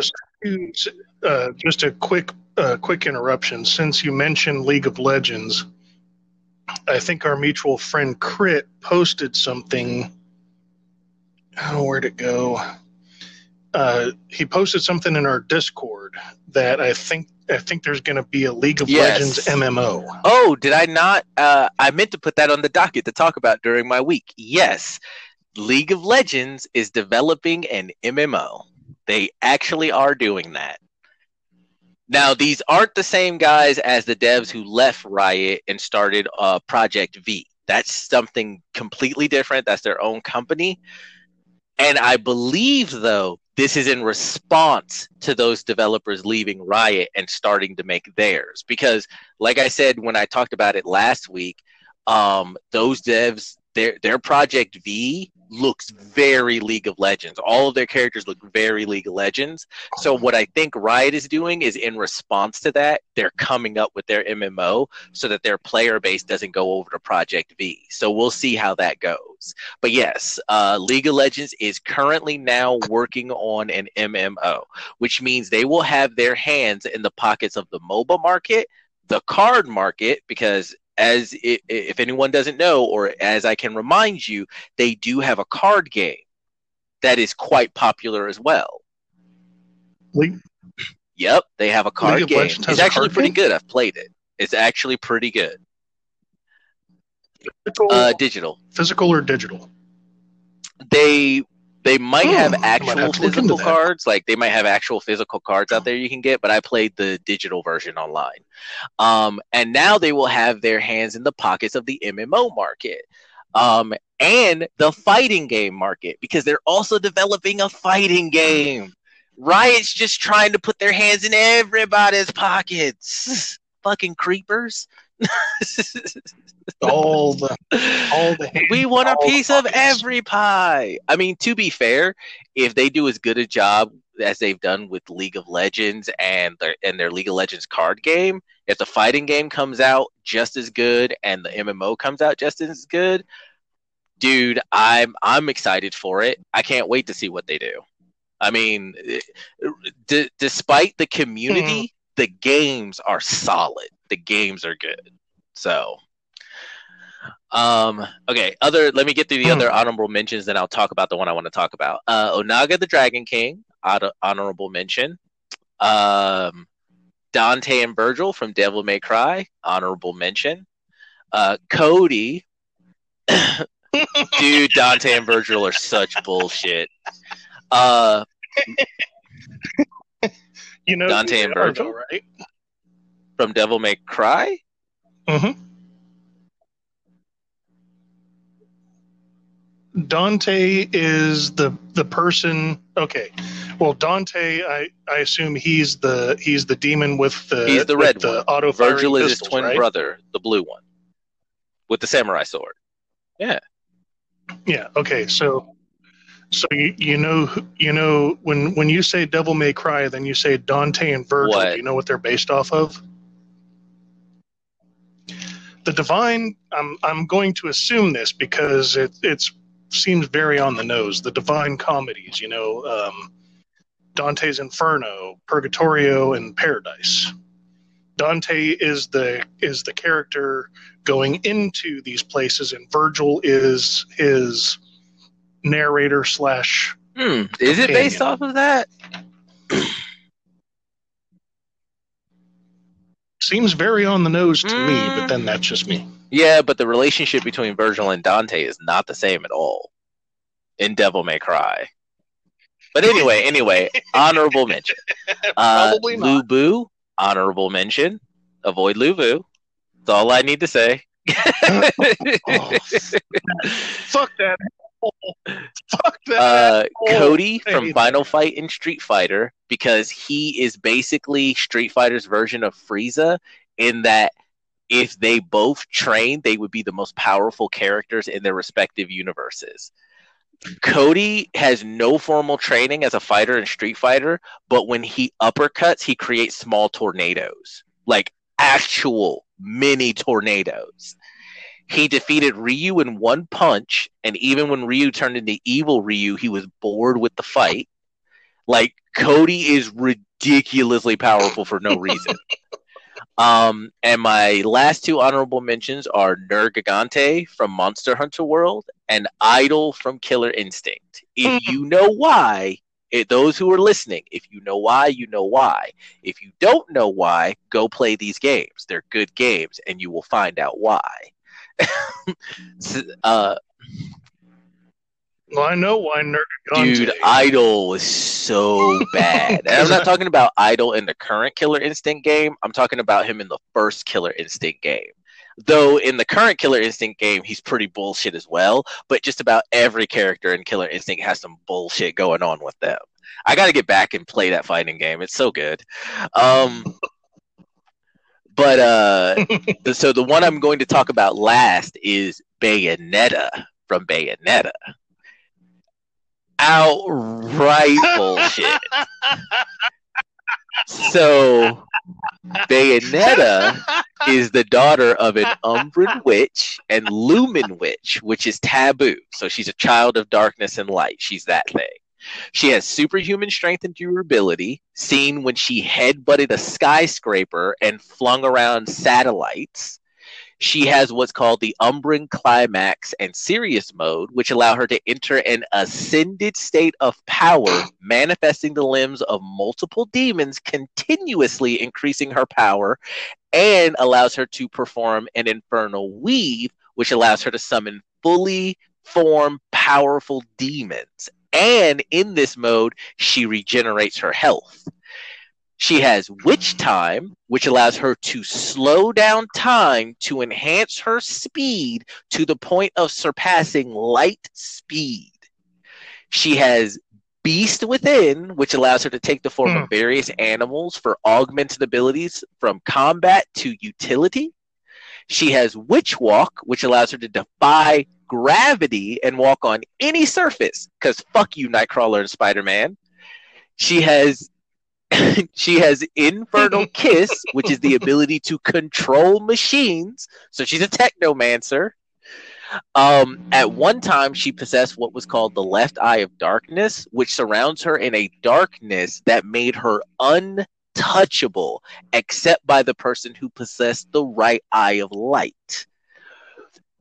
uh, just a quick uh, quick interruption. Since you mentioned League of Legends, I think our mutual friend Crit posted something. Oh, where'd it go? Uh, he posted something in our Discord that I think I think there's going to be a League of yes. Legends MMO. Oh, did I not? Uh, I meant to put that on the docket to talk about during my week. Yes, League of Legends is developing an MMO. They actually are doing that. Now, these aren't the same guys as the devs who left Riot and started uh, Project V. That's something completely different. That's their own company. And I believe, though, this is in response to those developers leaving Riot and starting to make theirs. Because, like I said when I talked about it last week, um, those devs, their their Project V looks very League of Legends. All of their characters look very League of Legends. So what I think Riot is doing is in response to that, they're coming up with their MMO so that their player base doesn't go over to Project V. So we'll see how that goes. But yes, uh, League of Legends is currently now working on an MMO, which means they will have their hands in the pockets of the MOBA market, the card market, because as it, if anyone doesn't know, or as I can remind you, they do have a card game that is quite popular as well. League? Yep, they have a card League game. It's actually pretty game? good. I've played it. It's actually pretty good. Physical, uh, digital. Physical or digital? They they might oh, have actual might have physical cards, like they might have actual physical cards out there you can get, but I played the digital version online. Um, and now they will have their hands in the pockets of the MMO market. Um, and the fighting game market because they're also developing a fighting game. Riot's just trying to put their hands in everybody's pockets. Fucking creepers. all the all the we want a piece of every pie. I mean, to be fair, if they do as good a job as they've done with League of Legends and their and their League of Legends card game, if the fighting game comes out just as good and the MMO comes out just as good, dude, I'm I'm excited for it. I can't wait to see what they do. I mean, d- despite the community, mm. the games are solid. The games are good. So um, okay, other let me get through the other hmm. honorable mentions, then I'll talk about the one I want to talk about. Uh, Onaga the Dragon King, honorable mention. Um, Dante and Virgil from Devil May Cry, honorable mention. Uh, Cody, dude, Dante and Virgil are such bullshit. Uh, you know, Dante and Virgil, right? From Devil May Cry. Mm-hmm. Dante is the the person. Okay, Well, Dante, I, I assume he's the he's the demon with the He's the red the one. auto Virgil is his twin right? brother, the blue one, with the samurai sword. Yeah. Yeah. Okay. So, so you you know you know when when you say Devil May Cry, then you say Dante and Virgil. What? You know what they're based off of? The divine. I'm I'm going to assume this because it it's seems very on the nose. The divine comedies. You know, um, Dante's Inferno, Purgatorio, and Paradise. Dante is the is the character going into these places, and Virgil is his narrator slash. Hmm. Is it based off of that? Seems very on the nose to me, Mm. but then that's just me. Yeah, but the relationship between Virgil and Dante is not the same at all in Devil May Cry. But anyway, anyway, honorable mention. Uh, Probably Lu not. Bu, honorable mention. Avoid Lu Bu. That's all I need to say. Oh, fuck that. Fuck that. uh, Cody from Final. Fight in Street Fighter because he is basically Street Fighter's version of Frieza in that if they both trained, they would be the most powerful characters in their respective universes. Cody has no formal training as a fighter in Street Fighter, but when he uppercuts, he creates small tornadoes, like actual mini tornadoes. He defeated Ryu in one punch, and even when Ryu turned into evil Ryu, he was bored with the fight. Like Cody is ridiculously powerful for no reason. um, and my last two honorable mentions are Nergigante from Monster Hunter World and Eyedol from Killer Instinct. If you know why, it, those who are listening, if you know why, you know why. If you don't know why, go play these games. They're good games, and you will find out why. Uh, Well, I know why Nergigante. dude, Eyedol was so bad. And I'm not talking about Eyedol in the current Killer Instinct game. I'm talking about him in the first Killer Instinct game. Though in the current Killer Instinct game, he's pretty bullshit as well. But just about every character in Killer Instinct has some bullshit going on with them. I got to get back and play that fighting game. It's so good. Um, but uh, so the one I'm going to talk about last is Bayonetta from Bayonetta. Outright bullshit. So Bayonetta is the daughter of an Umbran witch and Lumen witch, which is taboo. So she's a child of darkness and light. She's that thing. She has superhuman strength and durability, seen when she headbutted a skyscraper and flung around satellites. She has what's called the Umbran Climax and Sirius mode, which allow her to enter an ascended state of power, manifesting the limbs of multiple demons, continuously increasing her power, and allows her to perform an infernal weave, which allows her to summon fully formed, powerful demons. And in this mode, she regenerates her health. She has Witch Time, which allows her to slow down time to enhance her speed to the point of surpassing light speed. She has Beast Within, which allows her to take the form Hmm. of various animals for augmented abilities from combat to utility. She has Witch Walk, which allows her to defy gravity and walk on any surface. Because fuck you, Nightcrawler and Spider Man. She has she has Infernal Kiss, which is the ability to control machines. So she's a technomancer. Um, at one time, she possessed what was called the left eye of darkness, which surrounds her in a darkness that made her untouchable, except by the person who possessed the right eye of light.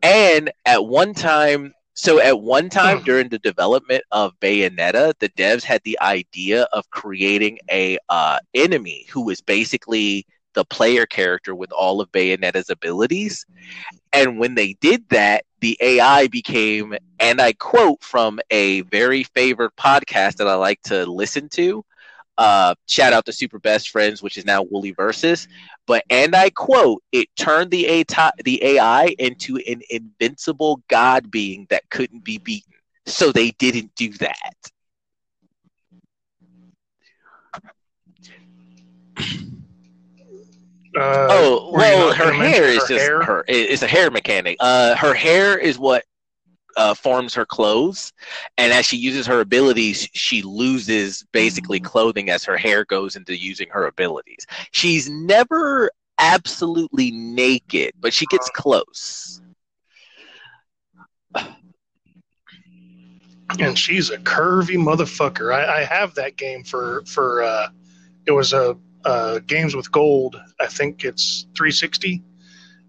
And at one time, so at one time during the development of Bayonetta, the devs had the idea of creating a uh, enemy who was basically the player character with all of Bayonetta's abilities. And when they did that, the AI became, and I quote from a very favored podcast that I like to listen to. Uh, shout out to Super Best Friends, which is now Woolie Versus. But and I quote, it turned the the AI into an invincible god being that couldn't be beaten. So they didn't do that. Uh, oh well, her hair is just hair? her. It's a hair mechanic. Uh, her hair is what uh, forms her clothes, and as she uses her abilities, she loses basically clothing as her hair goes into using her abilities. She's never absolutely naked, but she gets close. and she's a curvy motherfucker. I, I have that game for for uh, it was a uh, games with gold. I think it's 360,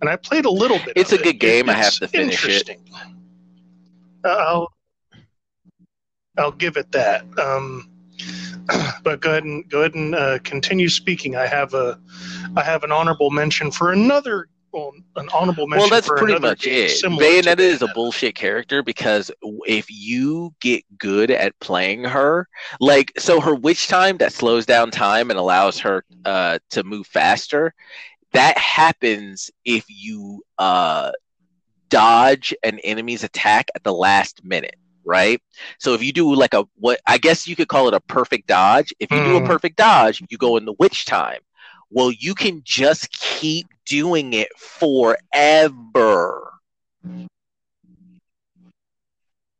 and I played a little bit. It's of a it. good game. I it's have to finish it. interesting. Uh, I'll I'll give it that. Um, but go ahead and go ahead and uh, continue speaking. I have a I have an honorable mention for another. Well, an honorable mention. Well, that's for pretty much it. Bayonetta is a bullshit character because if you get good at playing her, like so her witch time that slows down time and allows her uh, to move faster, that happens if you uh, dodge an enemy's attack at the last minute. Right, so if you do like a what I guess you could call it a perfect dodge. If you do a Mm. perfect dodge, you go in the witch time. Well, you can just keep doing it forever.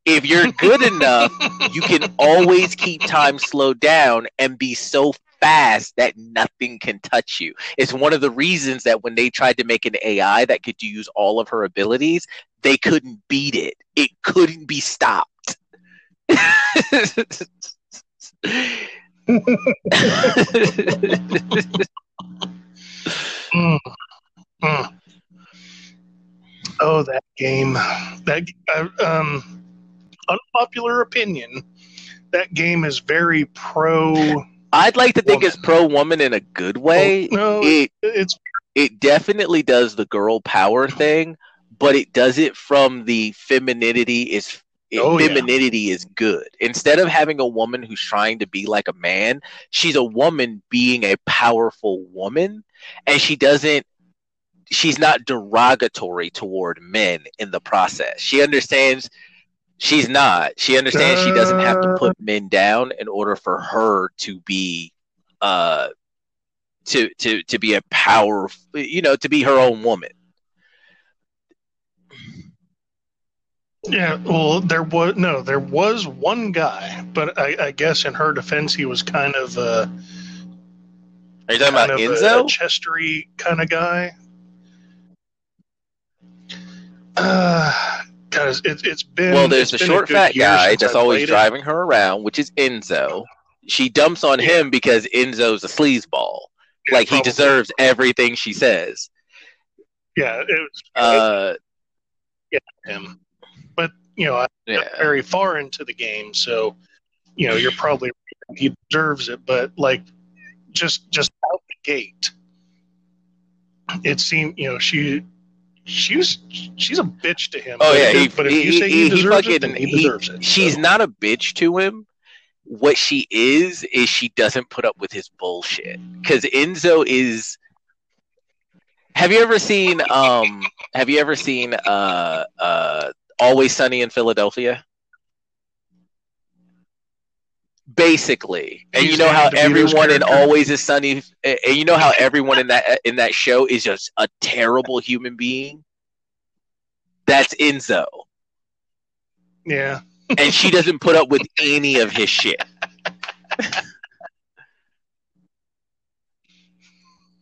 If you're good enough, you can always keep time slowed down and be so fast that nothing can touch you. It's one of the reasons that when they tried to make an AI that could use all of her abilities, they couldn't beat it. It couldn't be stopped. Mm. Mm. Oh, that game. That uh, um, unpopular opinion. That game is very pro. I'd like to think Woman. it's pro woman in a good oh, way. no, It it's it definitely does the girl power thing, but it does it from the femininity is Oh, yeah. femininity is good. Instead of having a woman who's trying to be like a man, she's a woman being a powerful woman and she doesn't she's not derogatory toward men in the process. She understands she's not. She understands she doesn't have to put men down in order for her to be uh to to to be a power you know to be her own woman yeah. Well, there was no. There was one guy, but I, I guess in her defense, he was kind of uh, are you talking about of a, enzo a chestery kind of guy. Uh, guys, it, it's been well there's a short good fat guy that's always it. driving her around which is enzo she dumps on him because enzo's a sleazeball Yeah, like he deserves everything she says Yeah, it was uh him. But you know, I yeah very far into the game, so you know, you're probably he deserves it. But like, just just out the gate, it seemed you know she she was she's a bitch to him. oh But yeah if- he, but if you say he, he he deserves fucking it, then he he- deserves it. she's so. not a bitch to him what she is is she doesn't put up with his bullshit because enzo is have you ever seen um have you ever seen uh uh always sunny in philadelphia basically and you know how everyone in always is sunny and you know how everyone in that in that show is just a terrible human being that's enzo Yeah. and she doesn't put up with any of his shit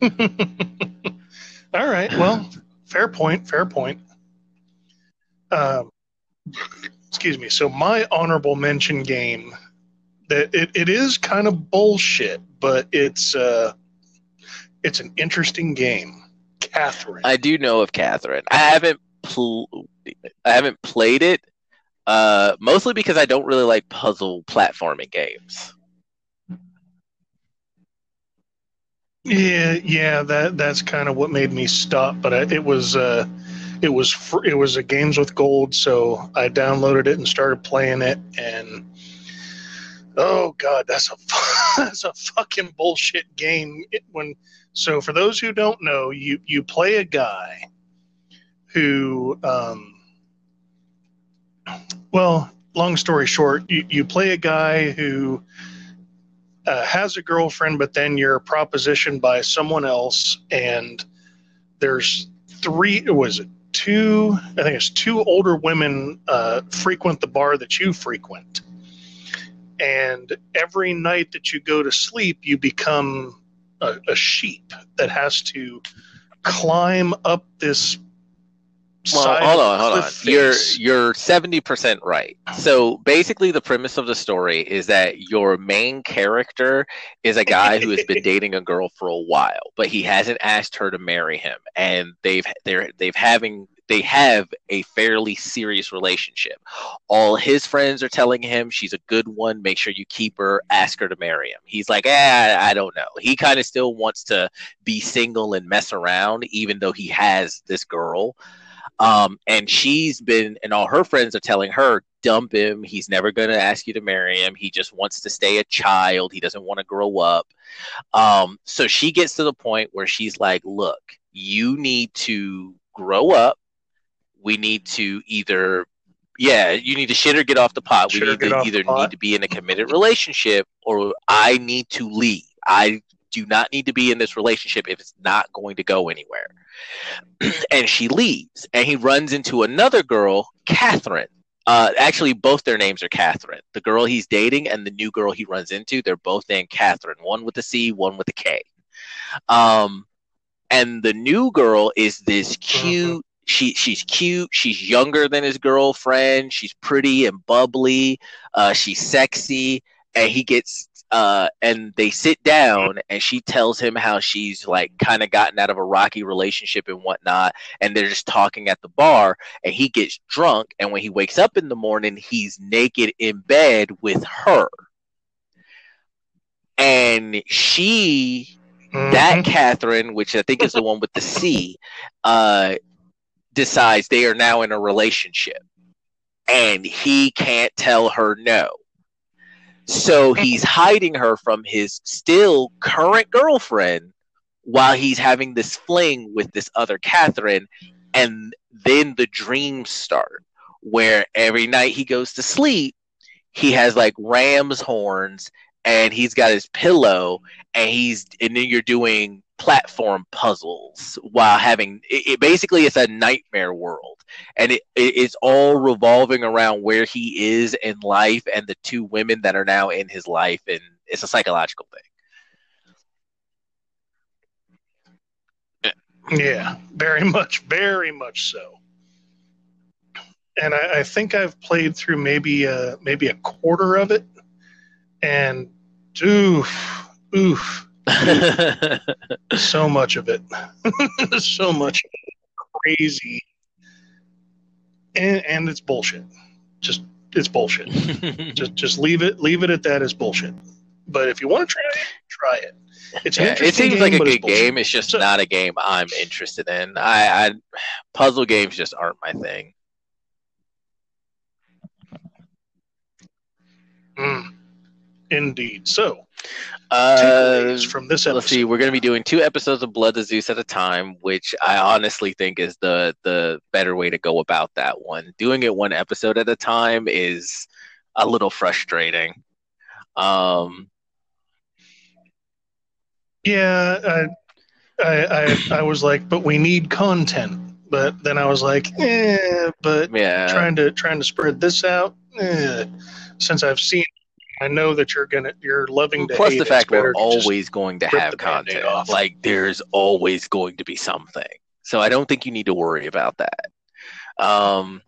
All right. Well, fair point. Fair point. Um, excuse me. So my honorable mention game that it, it is kind of bullshit, but it's uh, it's an interesting game. Catherine. I do know of Catherine. I haven't pl- I haven't played it, uh, mostly because I don't really like puzzle platforming games. Yeah, yeah, that that's kind of what made me stop. But I, it was uh, it was fr- it was a games with gold, so I downloaded it and started playing it, and oh god, that's a that's a fucking bullshit game. It, when so for those who don't know, you you play a guy who, um, well, long story short, you, you play a guy who uh, has a girlfriend, but then you're propositioned by someone else, and there's three. Was it two? I think it's two older women uh, frequent the bar that you frequent, and every night that you go to sleep, you become a, a sheep that has to climb up this well, hold on, hold on. You're you're seventy percent right. So basically, the premise of the story is that your main character is a guy who has been dating a girl for a while, but he hasn't asked her to marry him, and they've they're they've having they have a fairly serious relationship. All his friends are telling him she's a good one. Make sure you keep her. Ask her to marry him. He's like, eh, I don't know. He kind of still wants to be single and mess around, even though he has this girl. Um, and she's been, and all her friends are telling her, dump him. He's never going to ask you to marry him. He just wants to stay a child. He doesn't want to grow up. Um, so she gets to the point where she's like, look, you need to grow up. We need to either, yeah, you need to shit or get off the pot. We need to either need to be in a committed relationship or I need to leave. I do not need to be in this relationship if it's not going to go anywhere. and she leaves, and he runs into another girl, Catherine. Uh, actually, both their names are Catherine. The girl he's dating and the new girl he runs into, they're both named Catherine. One with a C, one with a K. Um, and the new girl is this cute. She she's cute. She's younger than his girlfriend. She's pretty and bubbly. Uh, she's sexy, and he gets uh, and they sit down and she tells him how she's like kind of gotten out of a rocky relationship and whatnot and they're just talking at the bar and he gets drunk and when he wakes up in the morning he's naked in bed with her and she mm-hmm. that catherine which i think is the one with the c uh, decides they are now in a relationship and he can't tell her no so he's hiding her from his still current girlfriend while he's having this fling with this other Catherine. And then the dreams start where every night he goes to sleep, he has like ram's horns and he's got his pillow and he's and then you're doing platform puzzles while having it, it, basically it's a nightmare world. And it, it, it's all revolving around where he is in life and the two women that are now in his life. And it's a psychological thing. Yeah very much very much so. And I, I think I've played through maybe a, maybe a quarter of it, and oof, oof, so much of it, so much crazy, and, and it's bullshit. Just it's bullshit. just just leave it leave it at that as bullshit. But if you want to try it, try it. It's yeah, it seems game, like a good game. It's just so, not a game I'm interested in. I, I puzzle games just aren't my thing. Mm, indeed. So, uh, from this episode. Let's see. We're going to be doing two episodes of Blood of Zeus at a time, which I honestly think is the the better way to go about that one. Doing it one episode at a time is a little frustrating. Um, yeah, I, I, I, I was like, but we need content. But then I was like, eh, but yeah. trying to trying to spread this out. Eh. Since I've seen I know that you're gonna you're loving to. Plus the fact we're always going to have content. Like there's always going to be something. So I don't think you need to worry about that. Um,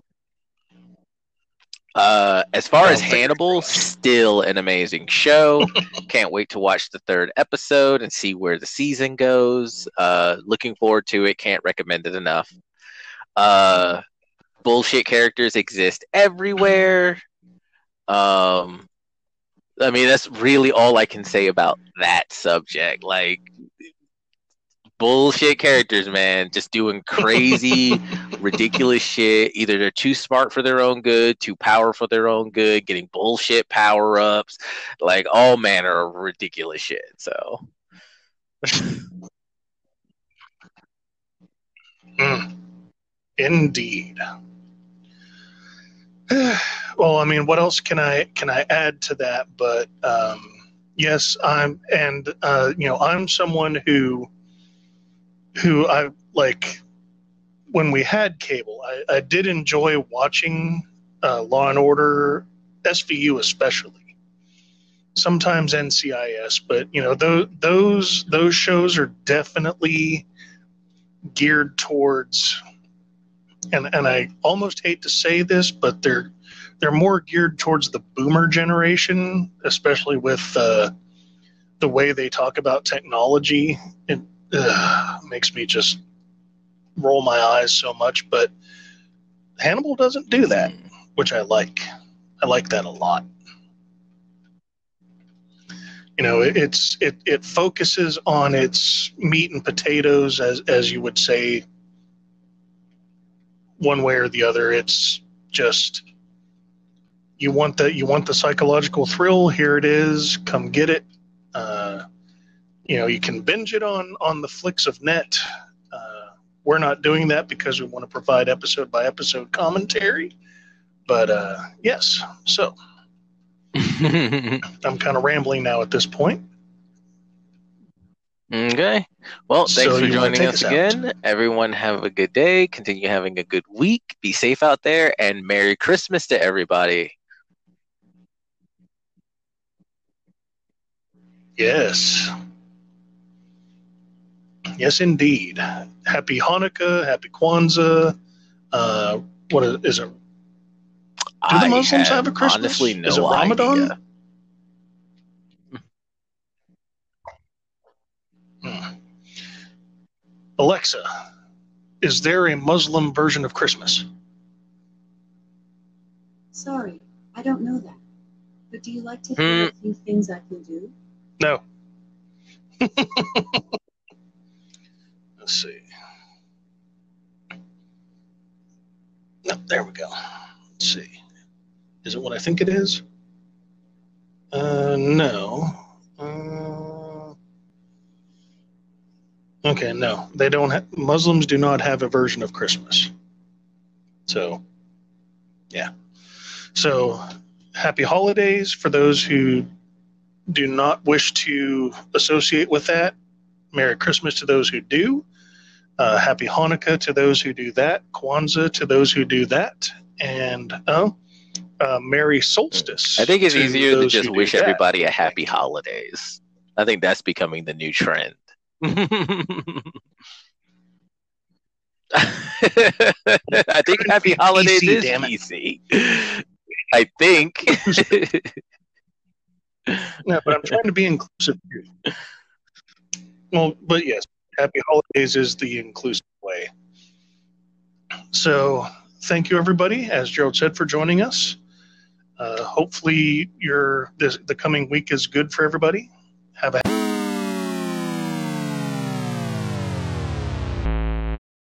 uh, as far as Hannibal, still an amazing show. Can't wait to watch the third episode and see where the season goes. Uh, looking forward to it. Can't recommend it enough. Uh, bullshit characters exist everywhere. Um, I mean, that's really all I can say about that subject. Like, bullshit characters, man, just doing crazy, ridiculous shit. Either they're too smart for their own good, too powerful for their own good, getting bullshit power ups, like all manner of ridiculous shit. So. mm. Indeed. well, I mean, what else can I can I add to that? But um, yes, I'm, and uh, you know, I'm someone who, who I like. When we had cable, I, I did enjoy watching uh, Law and Order, SVU especially. Sometimes NCIS, but you know those those those shows are definitely geared towards, and and I almost hate to say this, but they're they're more geared towards the boomer generation, especially with uh, the way they talk about technology. It uh, makes me just roll my eyes so much. But Hannibal doesn't do that, which I like. I like that a lot. You know, it, it's it it focuses on its meat and potatoes, as as you would say, one way or the other. It's just you want the you want the psychological thrill. Here it is. Come get it. Uh, you know, you can binge it on on the flicks of net. Uh, we're not doing that because we want to provide episode by episode commentary. But uh, yes, so I'm kind of rambling now at this point. Okay. Well, thanks so for joining us, us again. Everyone have a good day. Continue having a good week. Be safe out there and Merry Christmas to everybody. Yes. Yes, indeed. Happy Hanukkah, Happy Kwanzaa. Uh, what is, is it? Do the Muslims have, have, a Christmas? Honestly, no is it Ramadan? Idea. Alexa, is there a Muslim version of Christmas? Sorry, I don't know that. But do you like to hear hmm. a few things I can do? No. Let's see. No, there we go. Let's see. Is it what I think it is? Uh, no. Uh, okay, no. They don't. Ha- Muslims do not have a version of Christmas. So, yeah. So, happy holidays for those who do not wish to associate with that. Merry Christmas to those who do. Uh, happy Hanukkah to those who do that. Kwanzaa to those who do that. And oh, uh, Merry Solstice. I think it's to easier to just wish everybody a happy holidays. I think that's becoming the new trend. I think happy holidays PC, is easy. I think. no, but I'm trying to be inclusive here. Well, but yes, happy holidays is the inclusive way. So, thank you everybody, as Gerald said, for joining us. Uh, hopefully, your this, the coming week is good for everybody. Have a